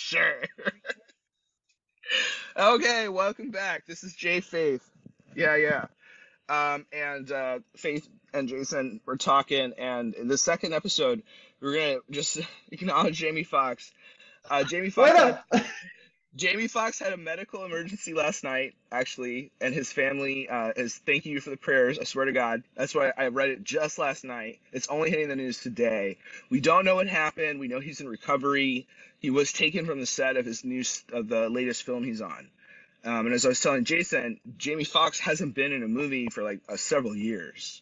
sure. okay, welcome back. This is J-Faith. Yeah, yeah. Um, and uh, Faith and Jason were talking, and in the second episode, we're gonna just acknowledge Jamie Foxx. Uh, Jamie Foxx. Had, Jamie Foxx had a medical emergency last night, actually, and his family uh, is thanking you for the prayers. I swear to God, that's why I read it just last night. It's only hitting the news today. We don't know what happened. We know he's in recovery. He was taken from the set of his new of the latest film he's on. Um, and as I was telling Jason, Jamie Foxx hasn't been in a movie for like uh, several years.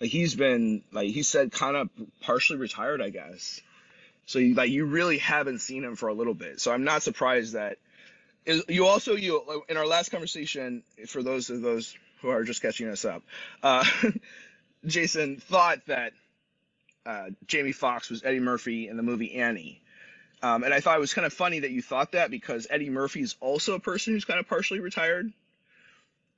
Like he's been like he said, kind of partially retired, I guess. So you, like you really haven't seen him for a little bit. So I'm not surprised that you also you in our last conversation for those of those who are just catching us up, uh, Jason thought that uh, Jamie Foxx was Eddie Murphy in the movie Annie. Um, and I thought it was kind of funny that you thought that because Eddie Murphy is also a person who's kind of partially retired.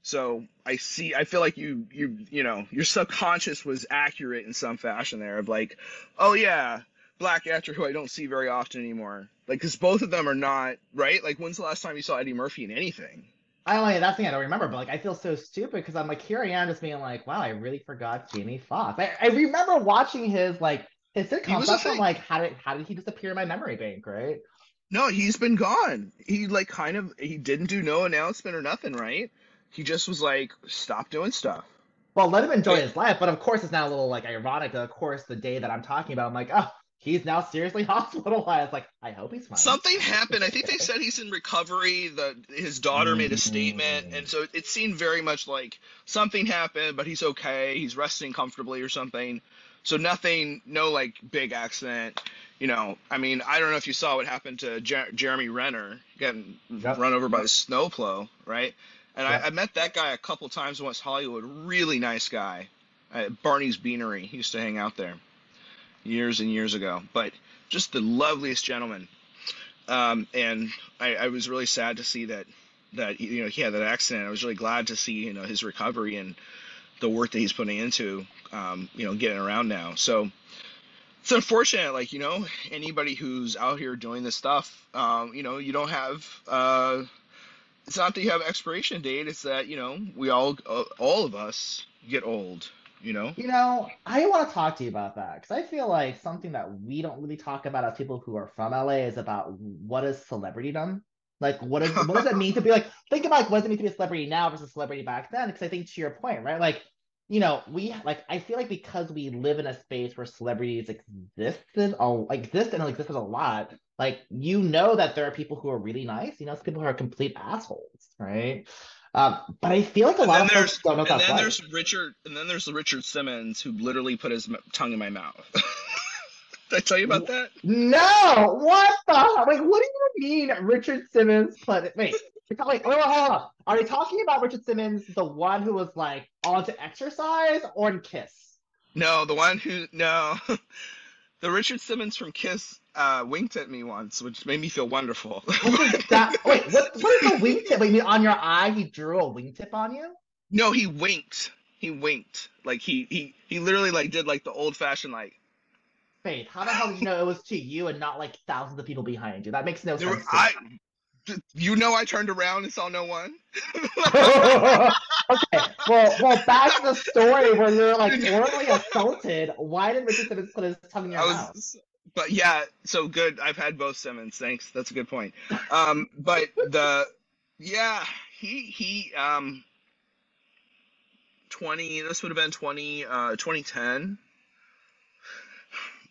So I see, I feel like you, you, you know, your subconscious was accurate in some fashion there of like, oh yeah, black actor who I don't see very often anymore. Like, because both of them are not right. Like, when's the last time you saw Eddie Murphy in anything? I only that's the thing I don't remember, but like I feel so stupid because I'm like here I am just being like, wow, I really forgot Jamie Foxx. I, I remember watching his like his sitcom stuff. I'm like, how did how did he disappear in my memory bank, right? No, he's been gone. He like kind of he didn't do no announcement or nothing, right? He just was like, stop doing stuff. Well, let him enjoy his life, but of course it's now a little like ironic. Of course, the day that I'm talking about, I'm like, oh, he's now seriously hospitalized. Like, I hope he's fine. Something happened. I think they said he's in recovery. The his daughter made a statement, and so it seemed very much like something happened, but he's okay. He's resting comfortably or something. So nothing, no like big accident. You know, I mean, I don't know if you saw what happened to Jer- Jeremy Renner getting yep. run over by the snowplow, right? And yep. I, I, met that guy a couple times in West Hollywood. Really nice guy. At Barney's Beanery. He used to hang out there years and years ago. But just the loveliest gentleman. Um, and I, I, was really sad to see that that you know he had that accident. I was really glad to see you know his recovery and the work that he's putting into um, you know getting around now. So it's unfortunate, like you know anybody who's out here doing this stuff, um, you know you don't have. Uh, it's not that you have expiration date. It's that you know we all uh, all of us get old you know you know i want to talk to you about that because i feel like something that we don't really talk about as people who are from la is about what is celebritydom like what is what does it mean to be like think about like what does it mean to be a celebrity now versus a celebrity back then? Because i think to your point right like you know we like i feel like because we live in a space where celebrities existed all like exist and existed a lot like you know that there are people who are really nice you know some people who are complete assholes right? Um, but I feel like a and lot of folks don't know And then there's Richard, and then there's Richard Simmons who literally put his tongue in my mouth. Did I tell you about that? No. What the? Like, what do you mean, Richard Simmons? Wait. Wait, wait, hold on. Are they talking about Richard Simmons, the one who was like on to exercise, or in Kiss? No, the one who no, the Richard Simmons from Kiss uh, winked at me once, which made me feel wonderful. that, wait, what, what is a wingtip? Wait, you mean on your eye he drew a wingtip on you? No, he winked. He winked. Like he he he literally like did like the old fashioned like. Faith, how the hell did you know it was to you and not like thousands of people behind you? That makes no sense. Were, I, you know, I turned around and saw no one. okay, well, well, back to the story where you're like horribly assaulted. Why did Richard Simmons put his tongue in your was, mouth? but yeah, so good. I've had both Simmons. Thanks. That's a good point. Um, but the yeah, he he um 20 this would have been 20 uh 2010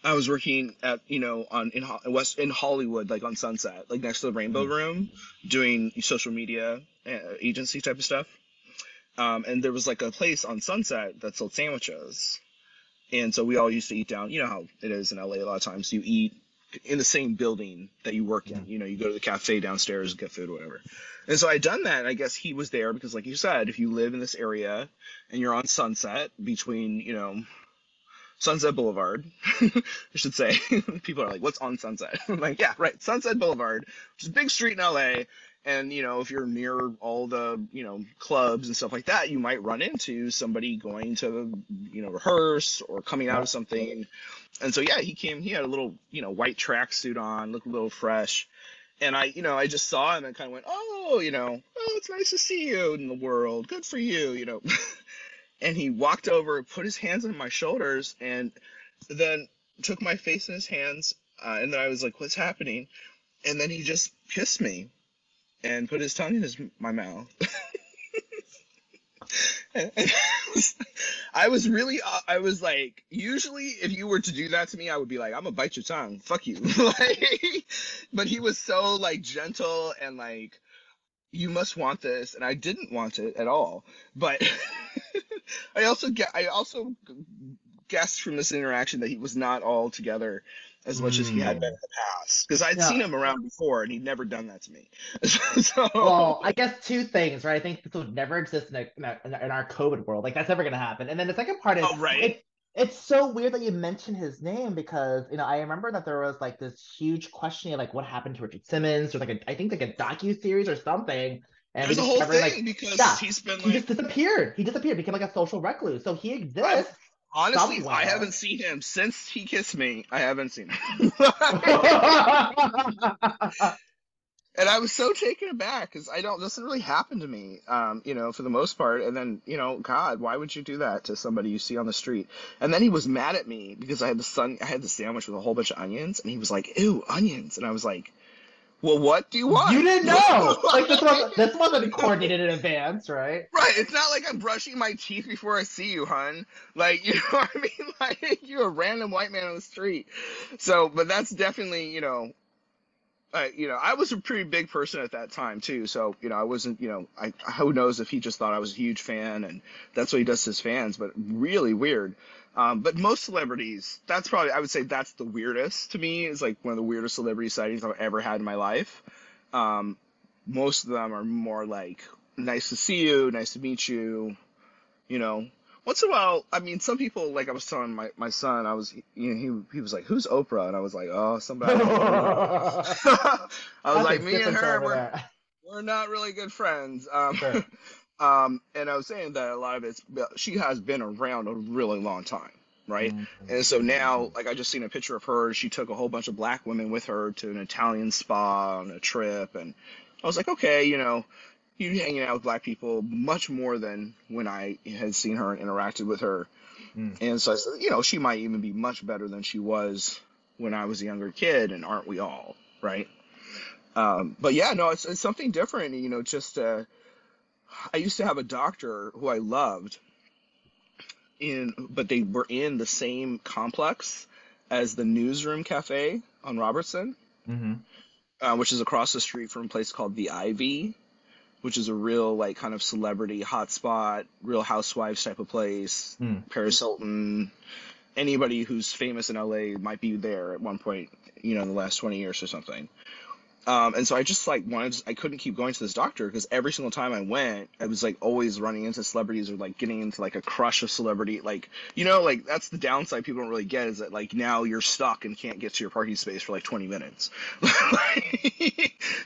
i was working at you know on in west in hollywood like on sunset like next to the rainbow mm. room doing social media uh, agency type of stuff um, and there was like a place on sunset that sold sandwiches and so we all used to eat down. You know how it is in LA. A lot of times you eat in the same building that you work in. You know, you go to the cafe downstairs, and get food, whatever. And so I had done that. And I guess he was there because, like you said, if you live in this area and you're on Sunset between, you know, Sunset Boulevard, I should say. People are like, "What's on Sunset?" I'm like, "Yeah, right, Sunset Boulevard, which is a big street in LA." and you know if you're near all the you know clubs and stuff like that you might run into somebody going to you know rehearse or coming out of something and so yeah he came he had a little you know white tracksuit on looked a little fresh and I, you know, I just saw him and kind of went, oh, you know, oh, it's nice to see you in the world. Good for you, you know. And he walked over, put his hands on my shoulders, and then took my face in his hands. Uh, and then I was like, what's happening? And then he just kissed me and put his tongue in his my mouth. I was really, uh, I was like, usually if you were to do that to me, I would be like, I'm gonna bite your tongue, fuck you. like, but he was so like gentle and like, you must want this, and I didn't want it at all. But I also get, I also guessed from this interaction that he was not all together as much mm. as he had been in the past because I'd yeah. seen him around before and he'd never done that to me. so... Well, I guess two things, right? I think this would never exist in, a, in, a, in our COVID world. Like that's never going to happen. And then the second part is, oh, right. It, it's so weird that you mentioned his name because you know I remember that there was like this huge questioning of like what happened to Richard Simmons or like a, I think like a docu series or something. And There's a whole thing like, because yeah, he's been like... he just disappeared. He disappeared, became like a social recluse. So he exists. Honestly, Somewhere. I haven't seen him since he kissed me. I haven't seen him. and I was so taken aback because I don't. This doesn't really happen to me, um, you know, for the most part. And then, you know, God, why would you do that to somebody you see on the street? And then he was mad at me because I had the sun, I had the sandwich with a whole bunch of onions, and he was like, "Ew, onions," and I was like, well, what do you want? You didn't know. like this was this wasn't coordinated in advance, right? Right. It's not like I'm brushing my teeth before I see you, hun. Like you know what I mean? Like you're a random white man on the street. So, but that's definitely you know, uh, you know, I was a pretty big person at that time too. So you know, I wasn't you know, I who knows if he just thought I was a huge fan and that's what he does to his fans. But really weird. Um, but most celebrities, that's probably I would say that's the weirdest to me. Is like one of the weirdest celebrity sightings I've ever had in my life. Um, most of them are more like nice to see you, nice to meet you. You know, once in a while, I mean, some people like I was telling my, my son, I was you know he he was like, "Who's Oprah?" and I was like, "Oh, somebody." I was like, "Me and her, we're, we're not really good friends." Um, sure. Um, and I was saying that a lot of it's she has been around a really long time, right? Mm-hmm. And so now, like I just seen a picture of her. She took a whole bunch of black women with her to an Italian spa on a trip, and I was like, okay, you know, you hanging out with black people much more than when I had seen her and interacted with her. Mm. And so I said, you know, she might even be much better than she was when I was a younger kid, and aren't we all, right? Um, but yeah, no, it's, it's something different, you know, just uh, I used to have a doctor who I loved in but they were in the same complex as the newsroom cafe on Robertson, mm-hmm. uh, which is across the street from a place called the Ivy, which is a real like kind of celebrity hotspot, real housewives type of place. Mm. Paris Hilton, anybody who's famous in LA might be there at one point, you know, in the last twenty years or something. Um, and so I just like wanted, to, I couldn't keep going to this doctor because every single time I went, I was like always running into celebrities or like getting into like a crush of celebrity. Like, you know, like that's the downside people don't really get is that like now you're stuck and can't get to your parking space for like 20 minutes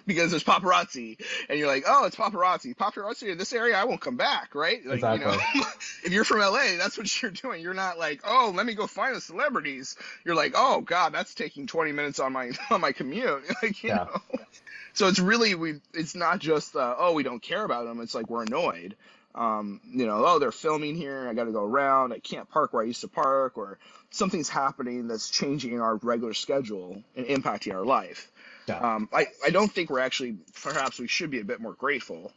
because there's paparazzi and you're like, oh, it's paparazzi. Paparazzi in this area, I won't come back, right? Like, exactly. you know, if you're from LA, that's what you're doing. You're not like, oh, let me go find the celebrities. You're like, oh God, that's taking 20 minutes on my on my commute. like, you yeah. know so it's really we it's not just uh, oh we don't care about them. It's like we're annoyed. Um, you know oh they're filming here. I gotta go around. I can't park where i used to park or something's happening that's changing our regular schedule and impacting our life. Yeah. um, I, I don't think we're actually perhaps we should be a bit more grateful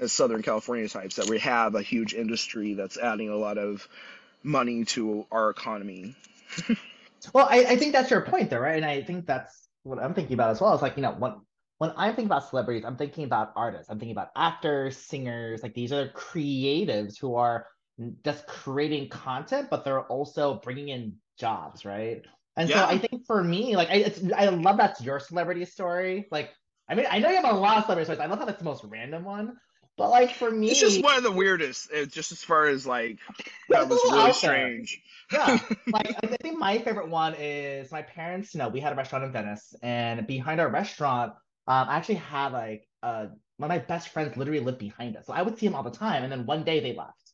as southern california types that we have a huge industry that's adding a lot of money to our economy. Well I, I think that's your point though right? And i think that's what I'm thinking about as well is like, you know, when when I'm thinking about celebrities, I'm thinking about artists. I'm thinking about actors, singers, like these are creatives who are just creating content, but they're also bringing in jobs, right? And yeah. so I think for me, like I, it's, I love that's your celebrity story. Like, I mean, I know you have a lot of celebrity stories. I love how that's the most random one, but like for me, it's just one of the weirdest. Just as far as like that was really strange yeah, like I think my favorite one is my parents. You know, we had a restaurant in Venice, and behind our restaurant, um, I actually had like uh, one of my best friends literally lived behind us, so I would see him all the time. And then one day they left,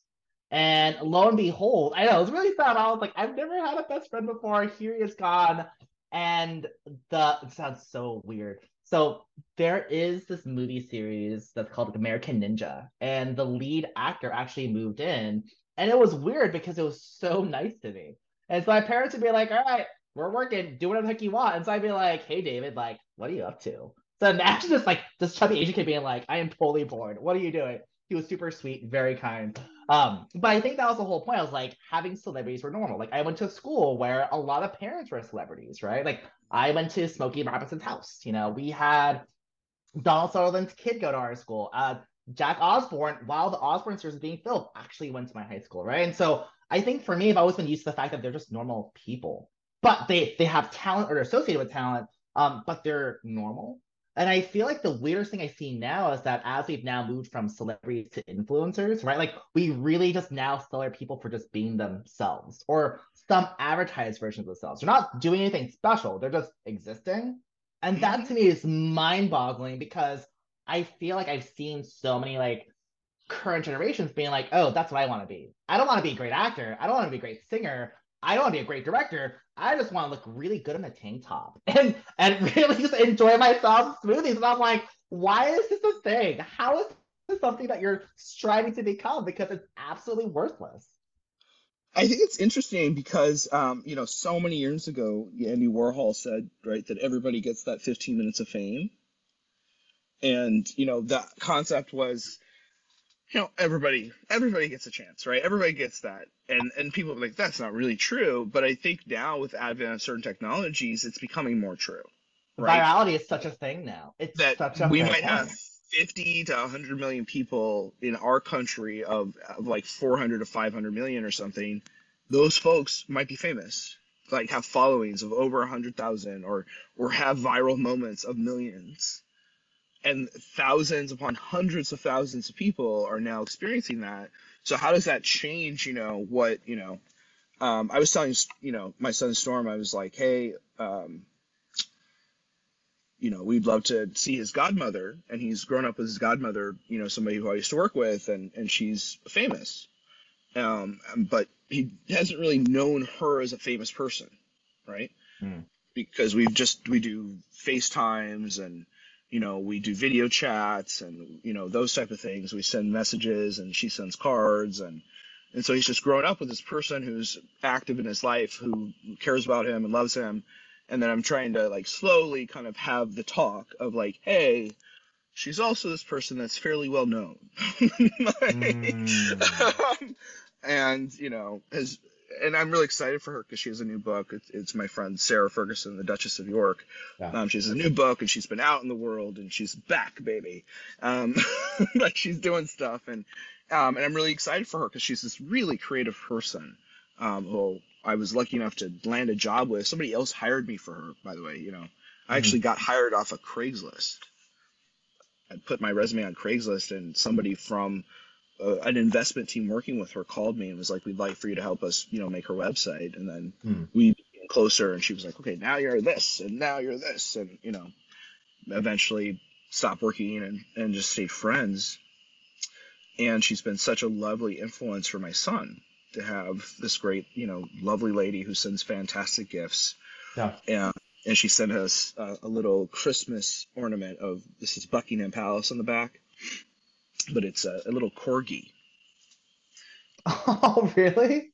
and lo and behold, I know it was really sad. I was like, I've never had a best friend before. Here he is gone, and the it sounds so weird. So there is this movie series that's called American Ninja, and the lead actor actually moved in, and it was weird because it was so nice to me. And so my parents would be like, "All right, we're working, do whatever the heck you want," and so I'd be like, "Hey, David, like, what are you up to?" So imagine this like this chubby Asian kid being like, "I am totally bored. What are you doing?" He was super sweet, very kind. Um, but I think that was the whole point. I was like, having celebrities were normal. Like I went to a school where a lot of parents were celebrities, right? Like I went to Smokey Robinson's house. You know, we had Donald Sutherland's kid go to our school. Uh, Jack Osbourne, while the Osbourne series was being filmed, actually went to my high school, right? And so I think for me, I've always been used to the fact that they're just normal people, but they they have talent or they're associated with talent, um, but they're normal. And I feel like the weirdest thing I see now is that as we've now moved from celebrities to influencers, right? Like we really just now celebrate people for just being themselves or some advertised version of themselves. They're not doing anything special, they're just existing. And that to mm-hmm. me is mind boggling because I feel like I've seen so many like current generations being like, oh, that's what I want to be. I don't want to be a great actor. I don't want to be a great singer. I don't want to be a great director. I just want to look really good in a tank top and and really just enjoy myself smoothies. And I'm like, why is this a thing? How is this something that you're striving to become? Because it's absolutely worthless. I think it's interesting because um, you know, so many years ago, Andy Warhol said, right, that everybody gets that 15 minutes of fame. And, you know, that concept was you know everybody everybody gets a chance right? Everybody gets that. And and people are like that's not really true. But i think now with advent of certain technologies it's becoming more true right? Virality is such a thing now. It's that we might have 50 to 100 million people in our country of, of like 400 to 500 million or something. Those folks might be famous like have followings of over 100,000 or or have viral moments of millions and thousands upon hundreds of thousands of people are now experiencing that. So how does that change you know what you know um, i was telling you know my son storm i was like hey um, you know we'd love to see his godmother and he's grown up with his godmother you know somebody who i used to work with and and she's famous. Um, but he hasn't really known her as a famous person right? Mm. because we've just we do facetimes and you know, we do video chats and, you know, those type of things. We send messages and she sends cards and, and so he's just grown up with this person who's active in his life, who cares about him and loves him. And then I'm trying to like slowly kind of have the talk of like, hey, she's also this person that's fairly well known. mm. and, you know, has and I'm really excited for her because she has a new book. It's, it's, my friend Sarah Ferguson, the Duchess of York. Yeah. Um, she has a new book and she's been out in the world and she's back, baby. Um, like she's doing stuff and um, and I'm really excited for her because she's this really creative person. Um, who I was lucky enough to land a job with. Somebody else hired me for her, by the way. You know, I mm-hmm. actually got hired off of Craigslist. I put my resume on Craigslist and somebody from uh, an investment team working with her called me and was like, "We'd like for you to help us, you know, make her website." And then hmm. we became closer, and she was like, "Okay, now you're this, and now you're this," and you know, eventually stopped working and and just stayed friends. And she's been such a lovely influence for my son to have this great, you know, lovely lady who sends fantastic gifts. Yeah. And and she sent us a, a little Christmas ornament of this is Buckingham Palace on the back but it's a, a little corgi. Oh, really?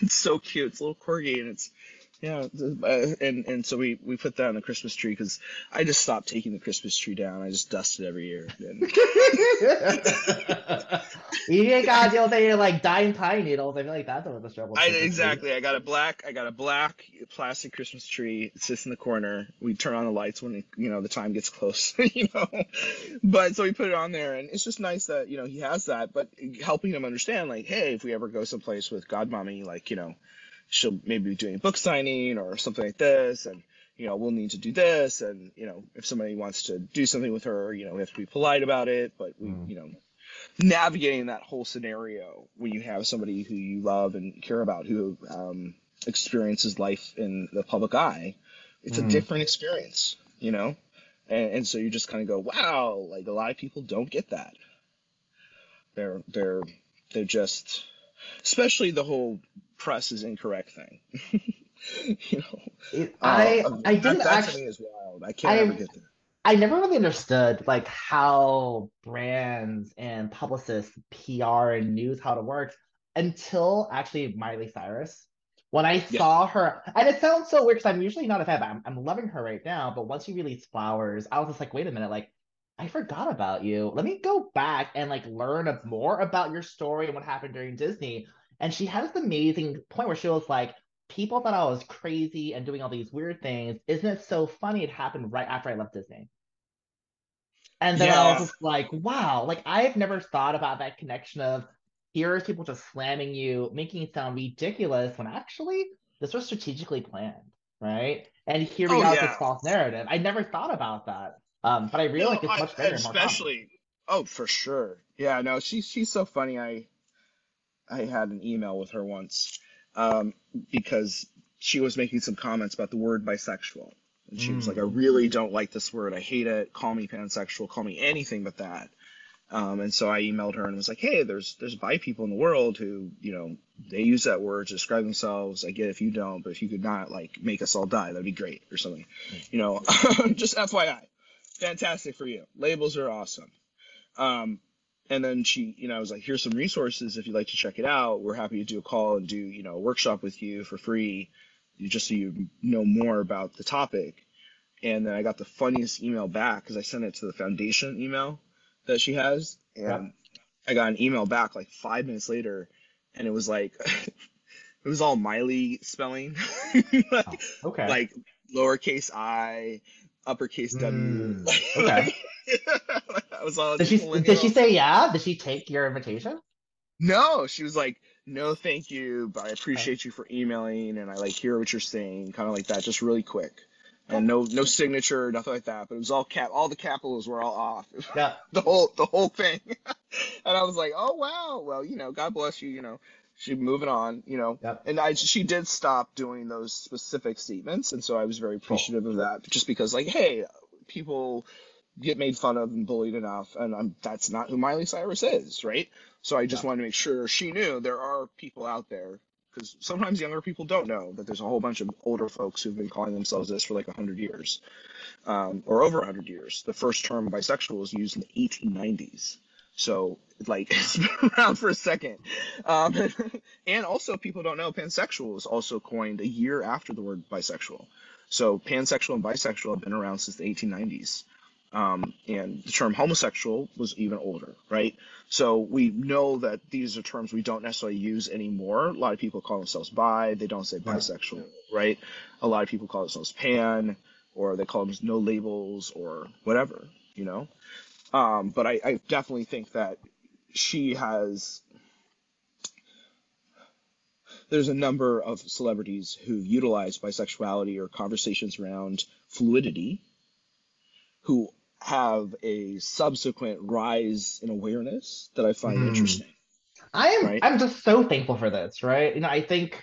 It's so cute. It's a little corgi, and it's yeah, uh, and and so we we put that on the Christmas tree because I just stopped taking the Christmas tree down. I just dust it every year. And... you ain't got deal with like dying pine needles. I feel like that's what the trouble. I, exactly. I got a black. I got a black plastic Christmas tree. It sits in the corner. We turn on the lights when it, you know the time gets close. you know, but so we put it on there, and it's just nice that you know he has that. But helping him understand, like, hey, if we ever go someplace with Godmommy, like you know she'll maybe be doing book signing or something like this and you know we'll need to do this and you know if somebody wants to do something with her you know we have to be polite about it but we mm. you know navigating that whole scenario when you have somebody who you love and care about who um, experiences life in the public eye it's mm. a different experience you know and, and so you just kind of go wow like a lot of people don't get that they're they're they're just especially the whole press is incorrect thing. you know, it, I uh, I didn't that, actually. to me is wild. I can't I, ever get that. I never really understood like how brands and publicists, PR and news, how it works until actually Miley Cyrus. When I Yeah. saw her, and it sounds so weird because I'm usually not a fan, but I'm, I'm loving her right now. But once she released Flowers, I was just like, wait a minute, like I forgot about you. Let me go back and like learn more about your story and what happened during Disney. And she had this amazing point where she was like, people thought I was crazy and doing all these weird things. Isn't it so funny? It happened right after I left Disney. And then I was just like, wow, like I've never thought about that connection of here's people just slamming you, making it sound ridiculous when actually this was strategically planned, right? And here we Oh are with yeah. this false narrative. I never thought about that. Um, but I No, realize it's much better and more common. especially. Oh, for sure. Yeah. No, she's she's so funny. I I had an email with her once, um, because she was making some comments about the word bisexual. And she was like, I Mm. really don't like this word. I hate it. Call me pansexual. Call me anything but that. Um, and so I emailed her and was like, hey, there's there's bi people in the world who, you know, they use that word to describe themselves. I get if you don't, but if you could not like make us all die, that'd be great or something. You know, just FYI. Fantastic for you. Labels are awesome. Um, and then she, you know, I was like, here's some resources if you'd like to check it out. We're happy to do a call and do, you know, a workshop with you for free, just so you know more about the topic. And then I got the funniest email back because I sent it to the foundation email that she has. Yeah. And I got an email back like five minutes later, and it was like, it was all Miley spelling, like, Oh, okay. like lowercase i, uppercase W. Mm, Like, okay. I was all Did she did she say yeah? Did she take your invitation? No, she was like, no, thank you, but I Okay. appreciate you for emailing, and I like hear what you're saying, kind of like that, just really quick, and no, no signature, nothing like that. But it was all cap, all the capitals were all off, Yeah. the whole, the whole thing, and I was like, oh wow, well, you know, God bless you, you know, she moving on, you know, Yep. and I, she did stop doing those specific statements, and so I was very Cool. appreciative of that, just because like, hey, people get made fun of and bullied enough, and I'm, that's not who Miley Cyrus is, right? So I just Yeah. wanted to make sure she knew there are people out there, because sometimes younger people don't know that there's a whole bunch of older folks who've been calling themselves this for like a hundred years, um, or over a hundred years. The first term bisexual was used in the 1890s, so like it's been around for a second. Um, and also, people don't know pansexual was also coined a year after the word bisexual. So pansexual and bisexual have been around since the 1890s. Um, and the term homosexual was even older, right? So we know that these are terms we don't necessarily use anymore. A lot of people call themselves bi, they don't say bisexual, right? A lot of people call themselves pan, or they call them no labels or whatever, you know? Um, but I, I definitely think that she has there's a number of celebrities who utilize bisexuality or conversations around fluidity who have a subsequent rise in awareness that I find Mm. interesting. I am Right. I'm just so thankful for this, right? You know, I think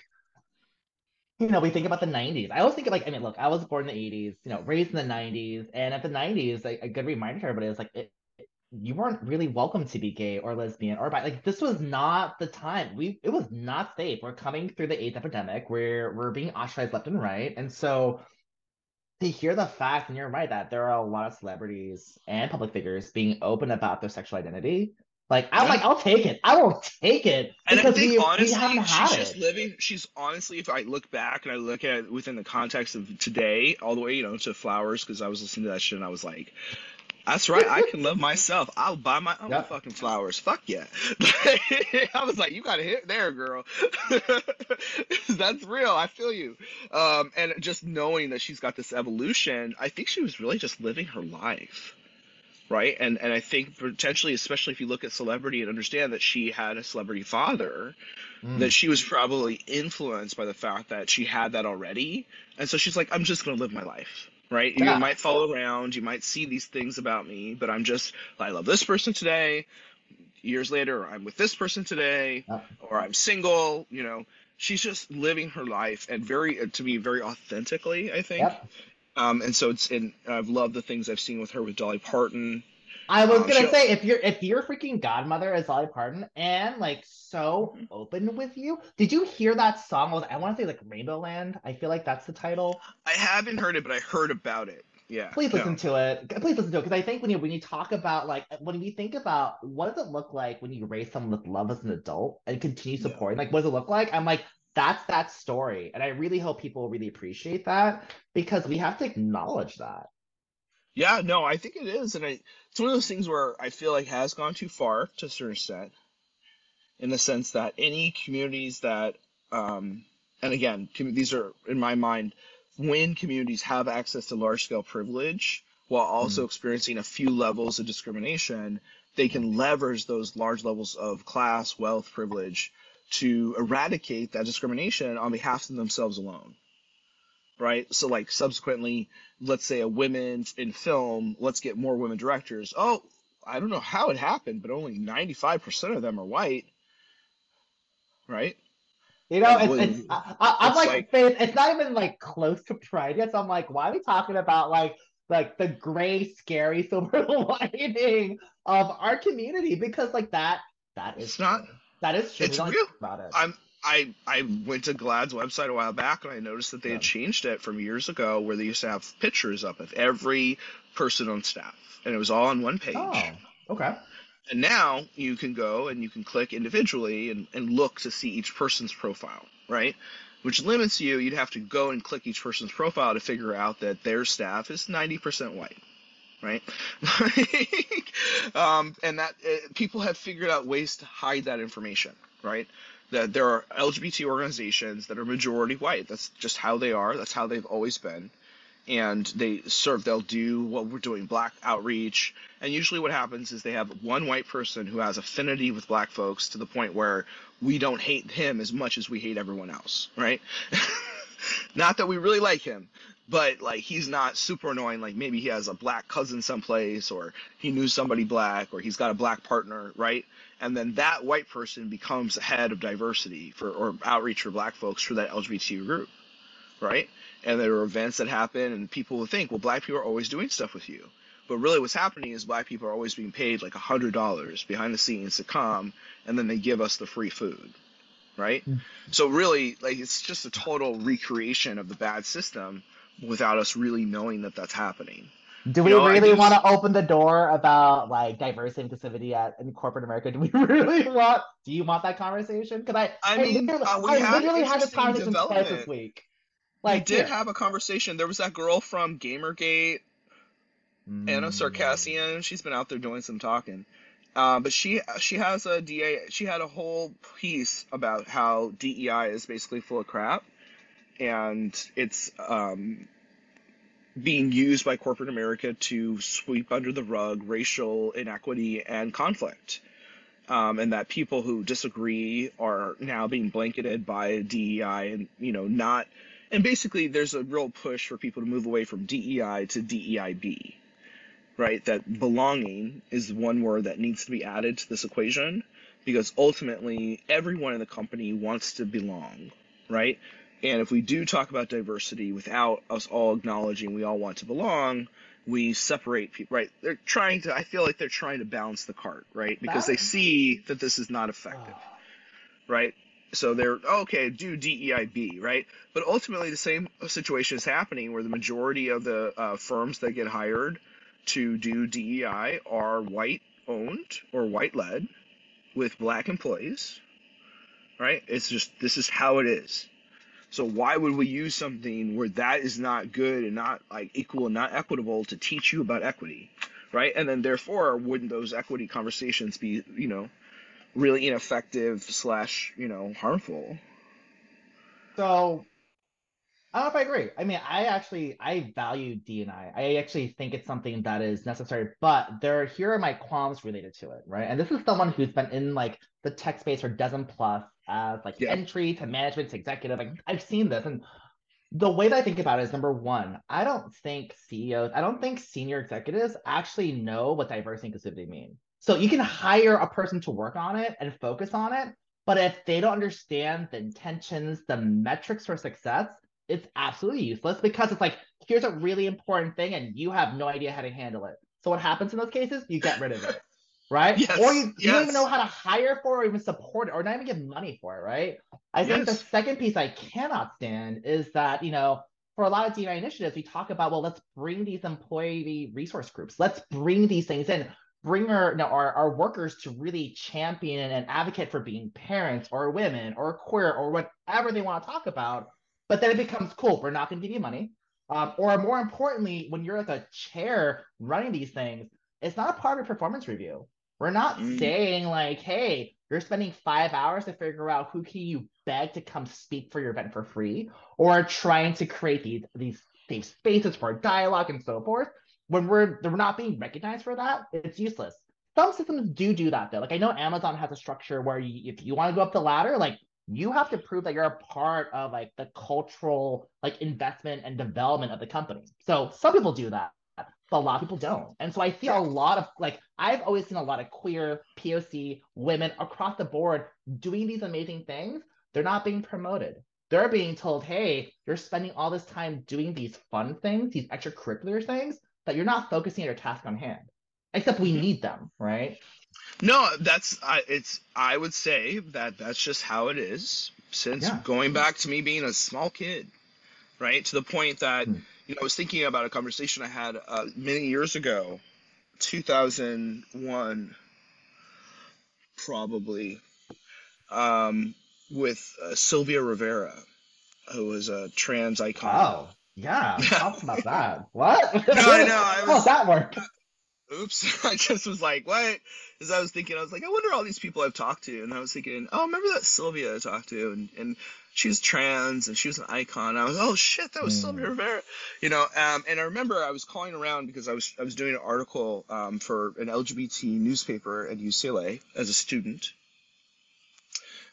you know, we think about the 90s. I always think of like, I mean, look, I was born in the 80s, you know, raised in the 90s, and at the 90s, like, a good reminder to everybody is like, it, you weren't really welcome to be gay or lesbian or bi. Like, this was not the time. We it was not safe. We're coming through the AIDS epidemic. We're we're being ostracized left and right, and so to hear the fact, and you're right that there are a lot of celebrities and public figures being open about their sexual identity. Like, I'm Yeah. like, I'll take it. I will take it And I think we, we honestly, haven't she's just it. living. She's honestly, if I look back and I look at it within the context of today, all the way, you know, to flowers, because I was listening to that shit and I was like, "That's right, I can love myself. I'll buy my own fucking flowers. Fuck yeah!" I was like, "You got to hit there, girl. That's real. I feel you." Um, and just knowing that she's got this evolution, I think she was really just living her life right? And and I think potentially, especially if you look at celebrity and understand that she had a celebrity father, Mm. that she was probably influenced by the fact that she had that already, and so she's like, I'm just gonna live my life. Right? You might follow around, you might see these things about me, but I'm just I love this person today. Years later, I'm with this person today, Yep. or I'm single. You know, she's just living her life and very, to me, very authentically. I think. Yep. Um, and so it's and I've loved the things I've seen with her with Dolly Parton. I was Um, gonna say if your if your freaking godmother is Dolly Parton and like so Mhm. open with you, did you hear that song? Was I want to say like Rainbowland? I feel like that's the title. I haven't heard it, but I heard about it. Yeah. please no. listen to it. Please listen to it because I think when you when you talk about like when we think about what does it look like when you raise someone with love as an adult and continue Yeah. supporting, like what does it look like? I'm like that's that story, and I really hope people really appreciate that because we have to acknowledge that. Yeah, no, I think it is, and I, it's one of those things where I feel like has gone too far to a certain extent, in the sense that any communities that, um, and again, these are in my mind, when communities have access to large scale privilege while also experiencing a few levels of discrimination, they can leverage those large levels of class, wealth, privilege to eradicate that discrimination on behalf of themselves alone. Right? So, like, subsequently, let's say a women in film, let's get more women directors. Oh, I don't know how it happened, but only 95% of them are white. Right? You know, it's, it's I, I, I'm it's like, like- Faith, it's not even like close to pride yet. So I'm like, why are we talking about like like the gray, scary silver lining of our community? Because like that that is It's not- that is true. it's we don't real. talk about it. I'm I I went to GLAAD's website a while back and I noticed that they had changed it from years ago where they used to have pictures up of every person on staff and it was all on one page. oh, okay. And now you can go and you can click individually and, and look to see each person's profile, right? Which limits you, you'd have to go and click each person's profile to figure out that their staff is 90% white, right? um, and that uh, people have figured out ways to hide that information, right? That there are LGBT organizations that are majority white. That's just how they are. That's how they've always been. And they serve they'll do what we're doing black outreach. And usually what happens is they have one white person who has affinity with black folks to the point where we don't hate him as much as we hate everyone else right? Not that we really like him but like he's not super annoying. Like maybe he has a black cousin someplace or he knew somebody black or he's got a black partner right and then that white person becomes a head of diversity for or outreach for black folks for that lgbt group right? And there are events that happen and people will think well black people are always doing stuff with you. But really what's happening is black people are always being paid like a hundred dollars behind the scenes to come and then they give us the free food right? Mm. so really like it's just a total recreation of the bad system without us really knowing that that's happening Do we know, really just- want to open the door about like diversity and inclusivity at in corporate America? Do we really want? Do you want that conversation? Because I, I mean, literally, uh, we I had literally had this conversation twice this week. we Like, did here. have a conversation there was that girl from gamergate Anna Mm. Sarkeesian. She's been out there doing some talking. Uh, but she she has a DA. She had a whole piece about how DEI is basically full of crap, and it's um, being used by corporate America to sweep under the rug racial inequity and conflict. Um, and that people who disagree are now being blanketed by DEI and you know not and basically there's a real push for people to move away from DEI to DEIB right? That belonging is one word that needs to be added to this equation because ultimately everyone in the company wants to belong, right? And if we do talk about diversity without us all acknowledging we all want to belong, we separate people, right? They're trying to, I feel like they're trying to balance the cart, right? Because they see that this is not effective right? So they're okay, do DEIB, right? But ultimately, the same situation is happening where the majority of the uh, firms that get hired to do DEI are white owned or white led with black employees, right? It's just this is how it is. So why would we use something where that is not good and not like equal and not equitable to teach you about equity, right? And then therefore, wouldn't those equity conversations be, you know, really ineffective slash you know harmful So I don't know if I agree. I mean, I actually I value D and I. I actually think it's something that is necessary, but there here are my qualms related to it, right? And this is someone who's been in like the tech space for dozen plus as like Yeah. entry to management to executive. Like I've seen this and the way that I think about it is number one, I don't think CEOs, I don't think senior executives actually know what diversity and inclusivity mean. So you can hire a person to work on it and focus on it, but if they don't understand the intentions, the metrics for success, it's absolutely useless because it's like, here's a really important thing and you have no idea how to handle it. So what happens in those cases? You get rid of it. Right? Yes, or you, you don't even know how to hire for or even support it or not even give money for it, right? I think the second piece I cannot stand is that, you know, for a lot of DNI initiatives, we talk about, well, let's bring these employee resource groups. Let's bring these things in, bring our, you know, our, our workers to really champion and advocate for being parents or women or queer or whatever they want to talk about. But then it becomes cool. We're not going to give you money. Um, or more importantly, when you're like a chair running these things, it's not a part of your performance review. We're not mm. saying like, hey, you're spending five hours to figure out who can you beg to come speak for your event for free, or trying to create these these safe spaces for dialogue and so forth. When we're we're not being recognized for that, it's useless. Some systems do do that though. Like I know Amazon has a structure where you, if you want to go up the ladder, like you have to prove that you're a part of like the cultural like investment and development of the company. So some people do that but a lot of people don't. And so I see a lot of like I've always seen a lot of queer POC women across the board doing these amazing things. They're not being promoted. They're being told, hey, you're spending all this time doing these fun things, these extracurricular things, that you're not focusing on your task on hand. Except we mm-hmm. need them, right? No, that's I it's I would say that that's just how it is since yeah. going back to me being a small kid, right? To the point that hmm you know, I was thinking about a conversation I had uh, many years ago, 2001, probably, um, with uh, Sylvia Rivera, who was a trans icon. Oh, yeah. Talk about that. What? no, I know. I was, How's that work? Oops. I just was like, what? As I was thinking, I was like, I wonder all these people I've talked to. And I was thinking, oh, remember that Sylvia I talked to? And, and she was trans and she was an icon. I was, oh shit, that was mm. Sylvia Rivera, you know. Um, and I remember I was calling around because I was I was doing an article um, for an LGBT newspaper at UCLA as a student.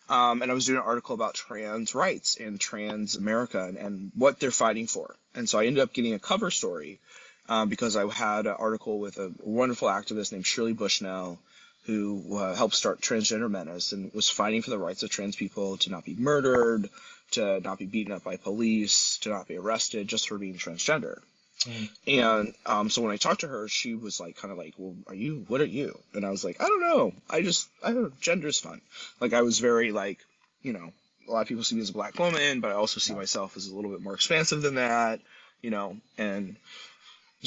Um, and I was doing an article about trans rights and trans America and, and, what they're fighting for. And so I ended up getting a cover story um, because I had an article with a wonderful activist named Shirley Bushnell who uh, helped start Transgender Menace and was fighting for the rights of trans people to not be murdered, to not be beaten up by police, to not be arrested just for being transgender. Mm. And um, so when I talked to her, she was like, kind of like, "Well, are you? What are you?" And I was like, "I don't know. I just, I don't know. Gender's fun." Like I was very like, you know, a lot of people see me as a black woman, but I also see myself as a little bit more expansive than that, you know. And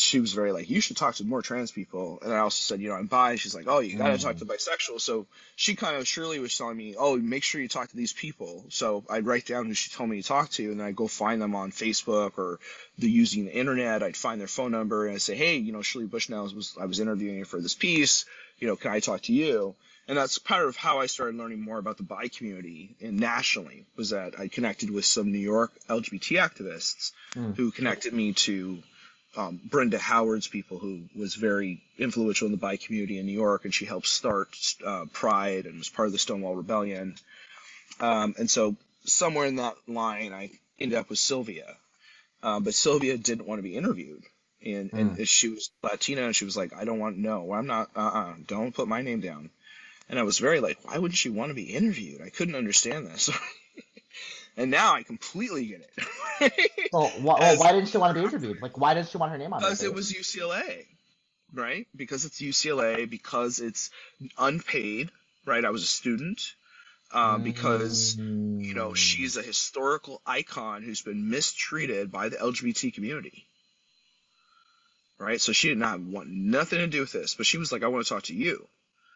she was very like, you should talk to more trans people. And I also said, you know, I'm bi. She's like, oh, you got to mm. talk to bisexual. So she kind of Shirley was telling me, oh, make sure you talk to these people. So I'd write down who she told me to talk to, and then I'd go find them on Facebook or the using the internet. I'd find their phone number and I'd say, hey, you know, Shirley Bushnell was I was interviewing her for this piece. You know, can I talk to you? And that's part of how I started learning more about the bi community and nationally was that I connected with some New York LGBT activists mm. who connected me to um, Brenda Howard's people, who was very influential in the bi community in New York, and she helped start uh, Pride and was part of the Stonewall Rebellion. Um, and so somewhere in that line, I ended up with Sylvia, um, but Sylvia didn't want to be interviewed, and, mm. and hmm. she was Latina, and she was like, "I don't want no, I'm not. Uh, uh-uh, don't put my name down." And I was very like, "Why wouldn't she want to be interviewed?" I couldn't understand this. and now I completely get it. well, wh- well, why didn't she want to be interviewed? Like, why didn't she want her name on it? Because it was UCLA, right? Because it's UCLA, because it's unpaid, right? I was a student. Um, because you know she's a historical icon who's been mistreated by the LGBT community, right? So she did not want nothing to do with this, but she was like, "I want to talk to you."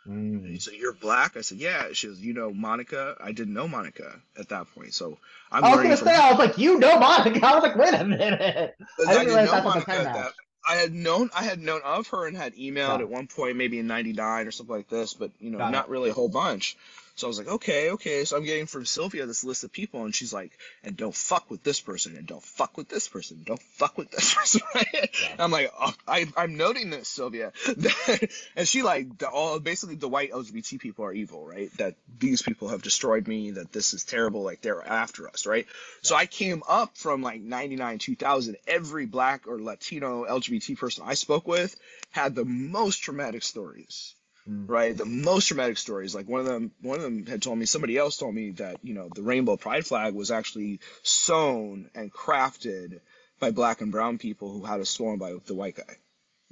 Mm. So you're black? I said, yeah. She was, you know, Monica. I didn't know Monica at that point. So I'm. I was gonna say, I was like, you know Monica. I was like, wait a minute. I didn't realize that's Monica at that. I had known I had known of her and had emailed at one point, maybe in '99 or something like this, but you know, Got not it. really a whole bunch. So I was like, okay, okay. So I'm getting from Sylvia this list of people, and she's like, and don't fuck with this person, and don't fuck with this person, don't fuck with this person. Yeah. I'm like, oh, I, I'm noting this, Sylvia. and she like, the, all basically the white LGBT people are evil, right? That these people have destroyed me, that this is terrible, like they're after us, right? Yeah. So I came up from like 99, 2000. Every black or Latino LGBT person I spoke with had the most traumatic stories Mm. right? The most dramatic stories, like one of them, one of them had told me, somebody else told me that you know the rainbow pride flag was actually sewn and crafted by black and brown people who had it stolen by the white guy.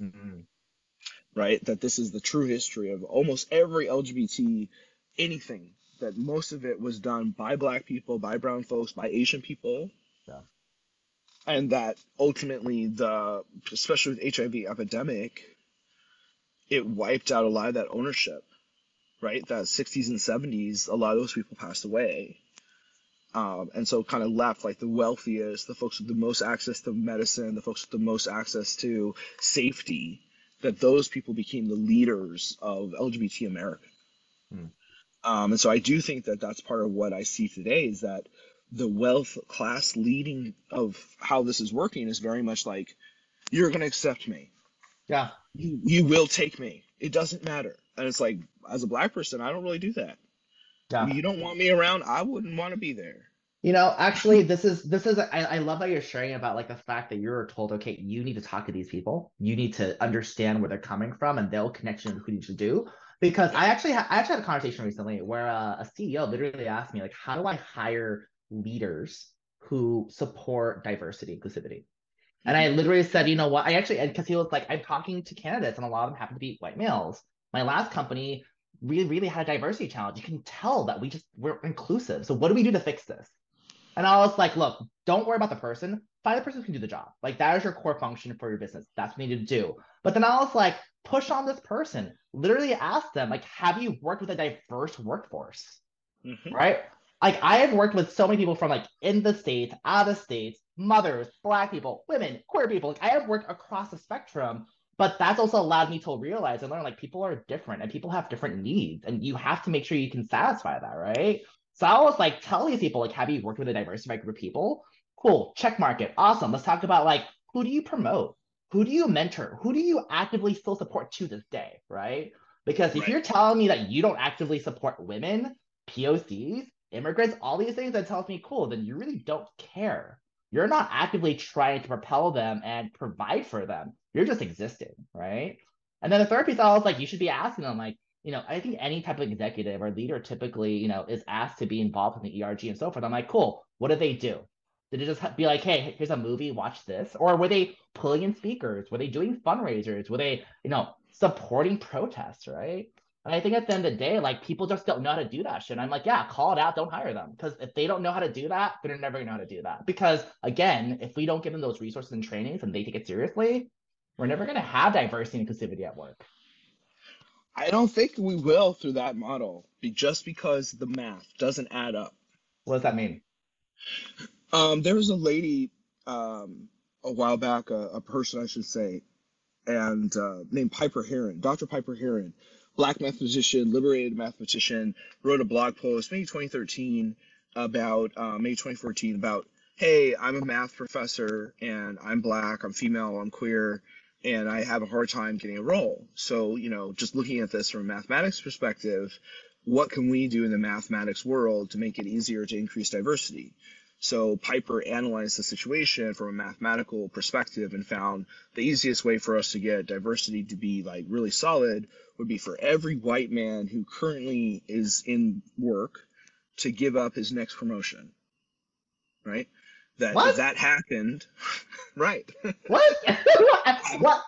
Mm-hmm. Right? That this is the true history of almost every LGBT anything. That most of it was done by black people, by brown folks, by Asian people. Yeah. and that ultimately the especially with hiv epidemic it wiped out a lot of that ownership right? That 60s and 70s a lot of those people passed away. Um, and so kind of left like the wealthiest the folks with the most access to medicine the folks with the most access to safety that those people became the leaders of lgbt america. Hmm. um, and so i do think that that's part of what i see today is that the wealth class leading of how this is working is very much like you're going to accept me Yeah. you, you will take me it doesn't matter and it's like as a black person i don't really do that Yeah. you don't want me around i wouldn't want to be there You know, actually, this is this is I, I love that you're sharing about like the fact that you're told, okay, you need to talk to these people. You need to understand where they're coming from, and they'll connect you to who you should do. Because I actually ha- I actually had a conversation recently where uh, a CEO literally asked me like, how do I hire leaders who support diversity, inclusivity? And I literally said, you know what? I actually because he was like, I'm talking to candidates, and a lot of them happen to be white males. My last company really really had a diversity challenge. You can tell that we just we're inclusive. So what do we do to fix this? And I was like, look, don't worry about the person. Find the person who can do the job. Like that is your core function for your business. That's what you need to do. But then I was like, push on this person. Literally ask them, like, have you worked with a diverse workforce? Mhm. Right? Like I have worked with so many people from like in the states, out of states, mothers, black people, women, queer people. Like I have worked across the spectrum, but that's also allowed me to realize and learn like people are different and people have different needs, and you have to make sure you can satisfy that, right? So I was like, tell these people, like, have you worked with a diversified group of people? Cool, check market. Awesome. Let's talk about like who do you promote? Who do you mentor? Who do you actively still support to this day? Right? Because if Right. you're telling me that you don't actively support women, POCs, immigrants, all these things, that tells me cool, then you really don't care. You're not actively trying to propel them and provide for them. You're just existing, right? And then the third piece, I was like, you should be asking them, like, you know, I think any type of executive or leader typically, you know, is asked to be involved in the ERG and so forth. I'm like, cool. What did they do? Did it just be like, hey, here's a movie, watch this? Or were they pulling in speakers? Were they doing fundraisers? Were they, you know, supporting protests, right? And I think at the end of the day, like people just don't know how to do that shit. I'm like, yeah, call it out, don't hire them. Because if they don't know how to do that, they're never gonna know how to do that. Because again, if we don't give them those resources and trainings and they take it seriously, we're never gonna have diversity and inclusivity at work. i don't think we will through that model be just because the math doesn't add up What does that mean? um, there was a lady um, a while back a, a person i should say and uh, named Piper Harron dr Piper Harron black mathematician liberated mathematician wrote a blog post maybe 2013 about uh, maybe 2014 about hey i'm a math professor and i'm black i'm female i'm queer and i have a hard time getting a role. So you know just looking at this from a mathematics perspective what can we do in the mathematics world to make it easier to increase diversity? So Piper analyzed the situation from a mathematical perspective and found the easiest way for us to get diversity to be like really solid would be for every white man who currently is in work to give up his next promotion. Right? That What? that happened, right? What? what?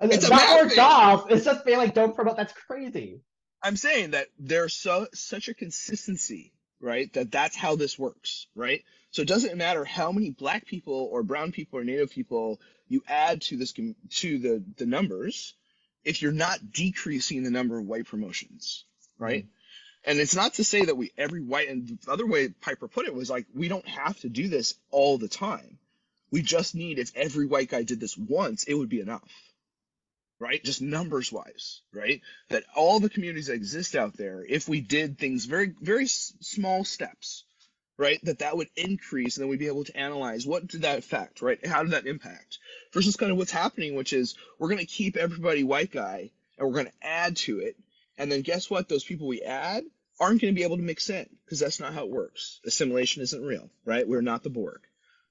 It's Not more jobs. It's just being like, don't promote. That's crazy. I'm saying that there's so such a consistency, right? That that's how this works, right? So it doesn't matter how many black people or brown people or native people you add to this to the the numbers if you're not decreasing the number of white promotions, right? Mm-hmm. And it's not to say that we every white and the other way Piper put it was like we don't have to do this all the time. We just need if every white guy did this once, it would be enough. Right? Just numbers wise, right? That all the communities that exist out there, if we did things very, very small steps, right? That that would increase and then we'd be able to analyze what did that affect, right? How did that impact? Versus kind of what's happening, which is we're going to keep everybody white guy and we're going to add to it. And then guess what? Those people we add aren't going to be able to mix in because that's not how it works. Assimilation isn't real, right? We're not the Borg.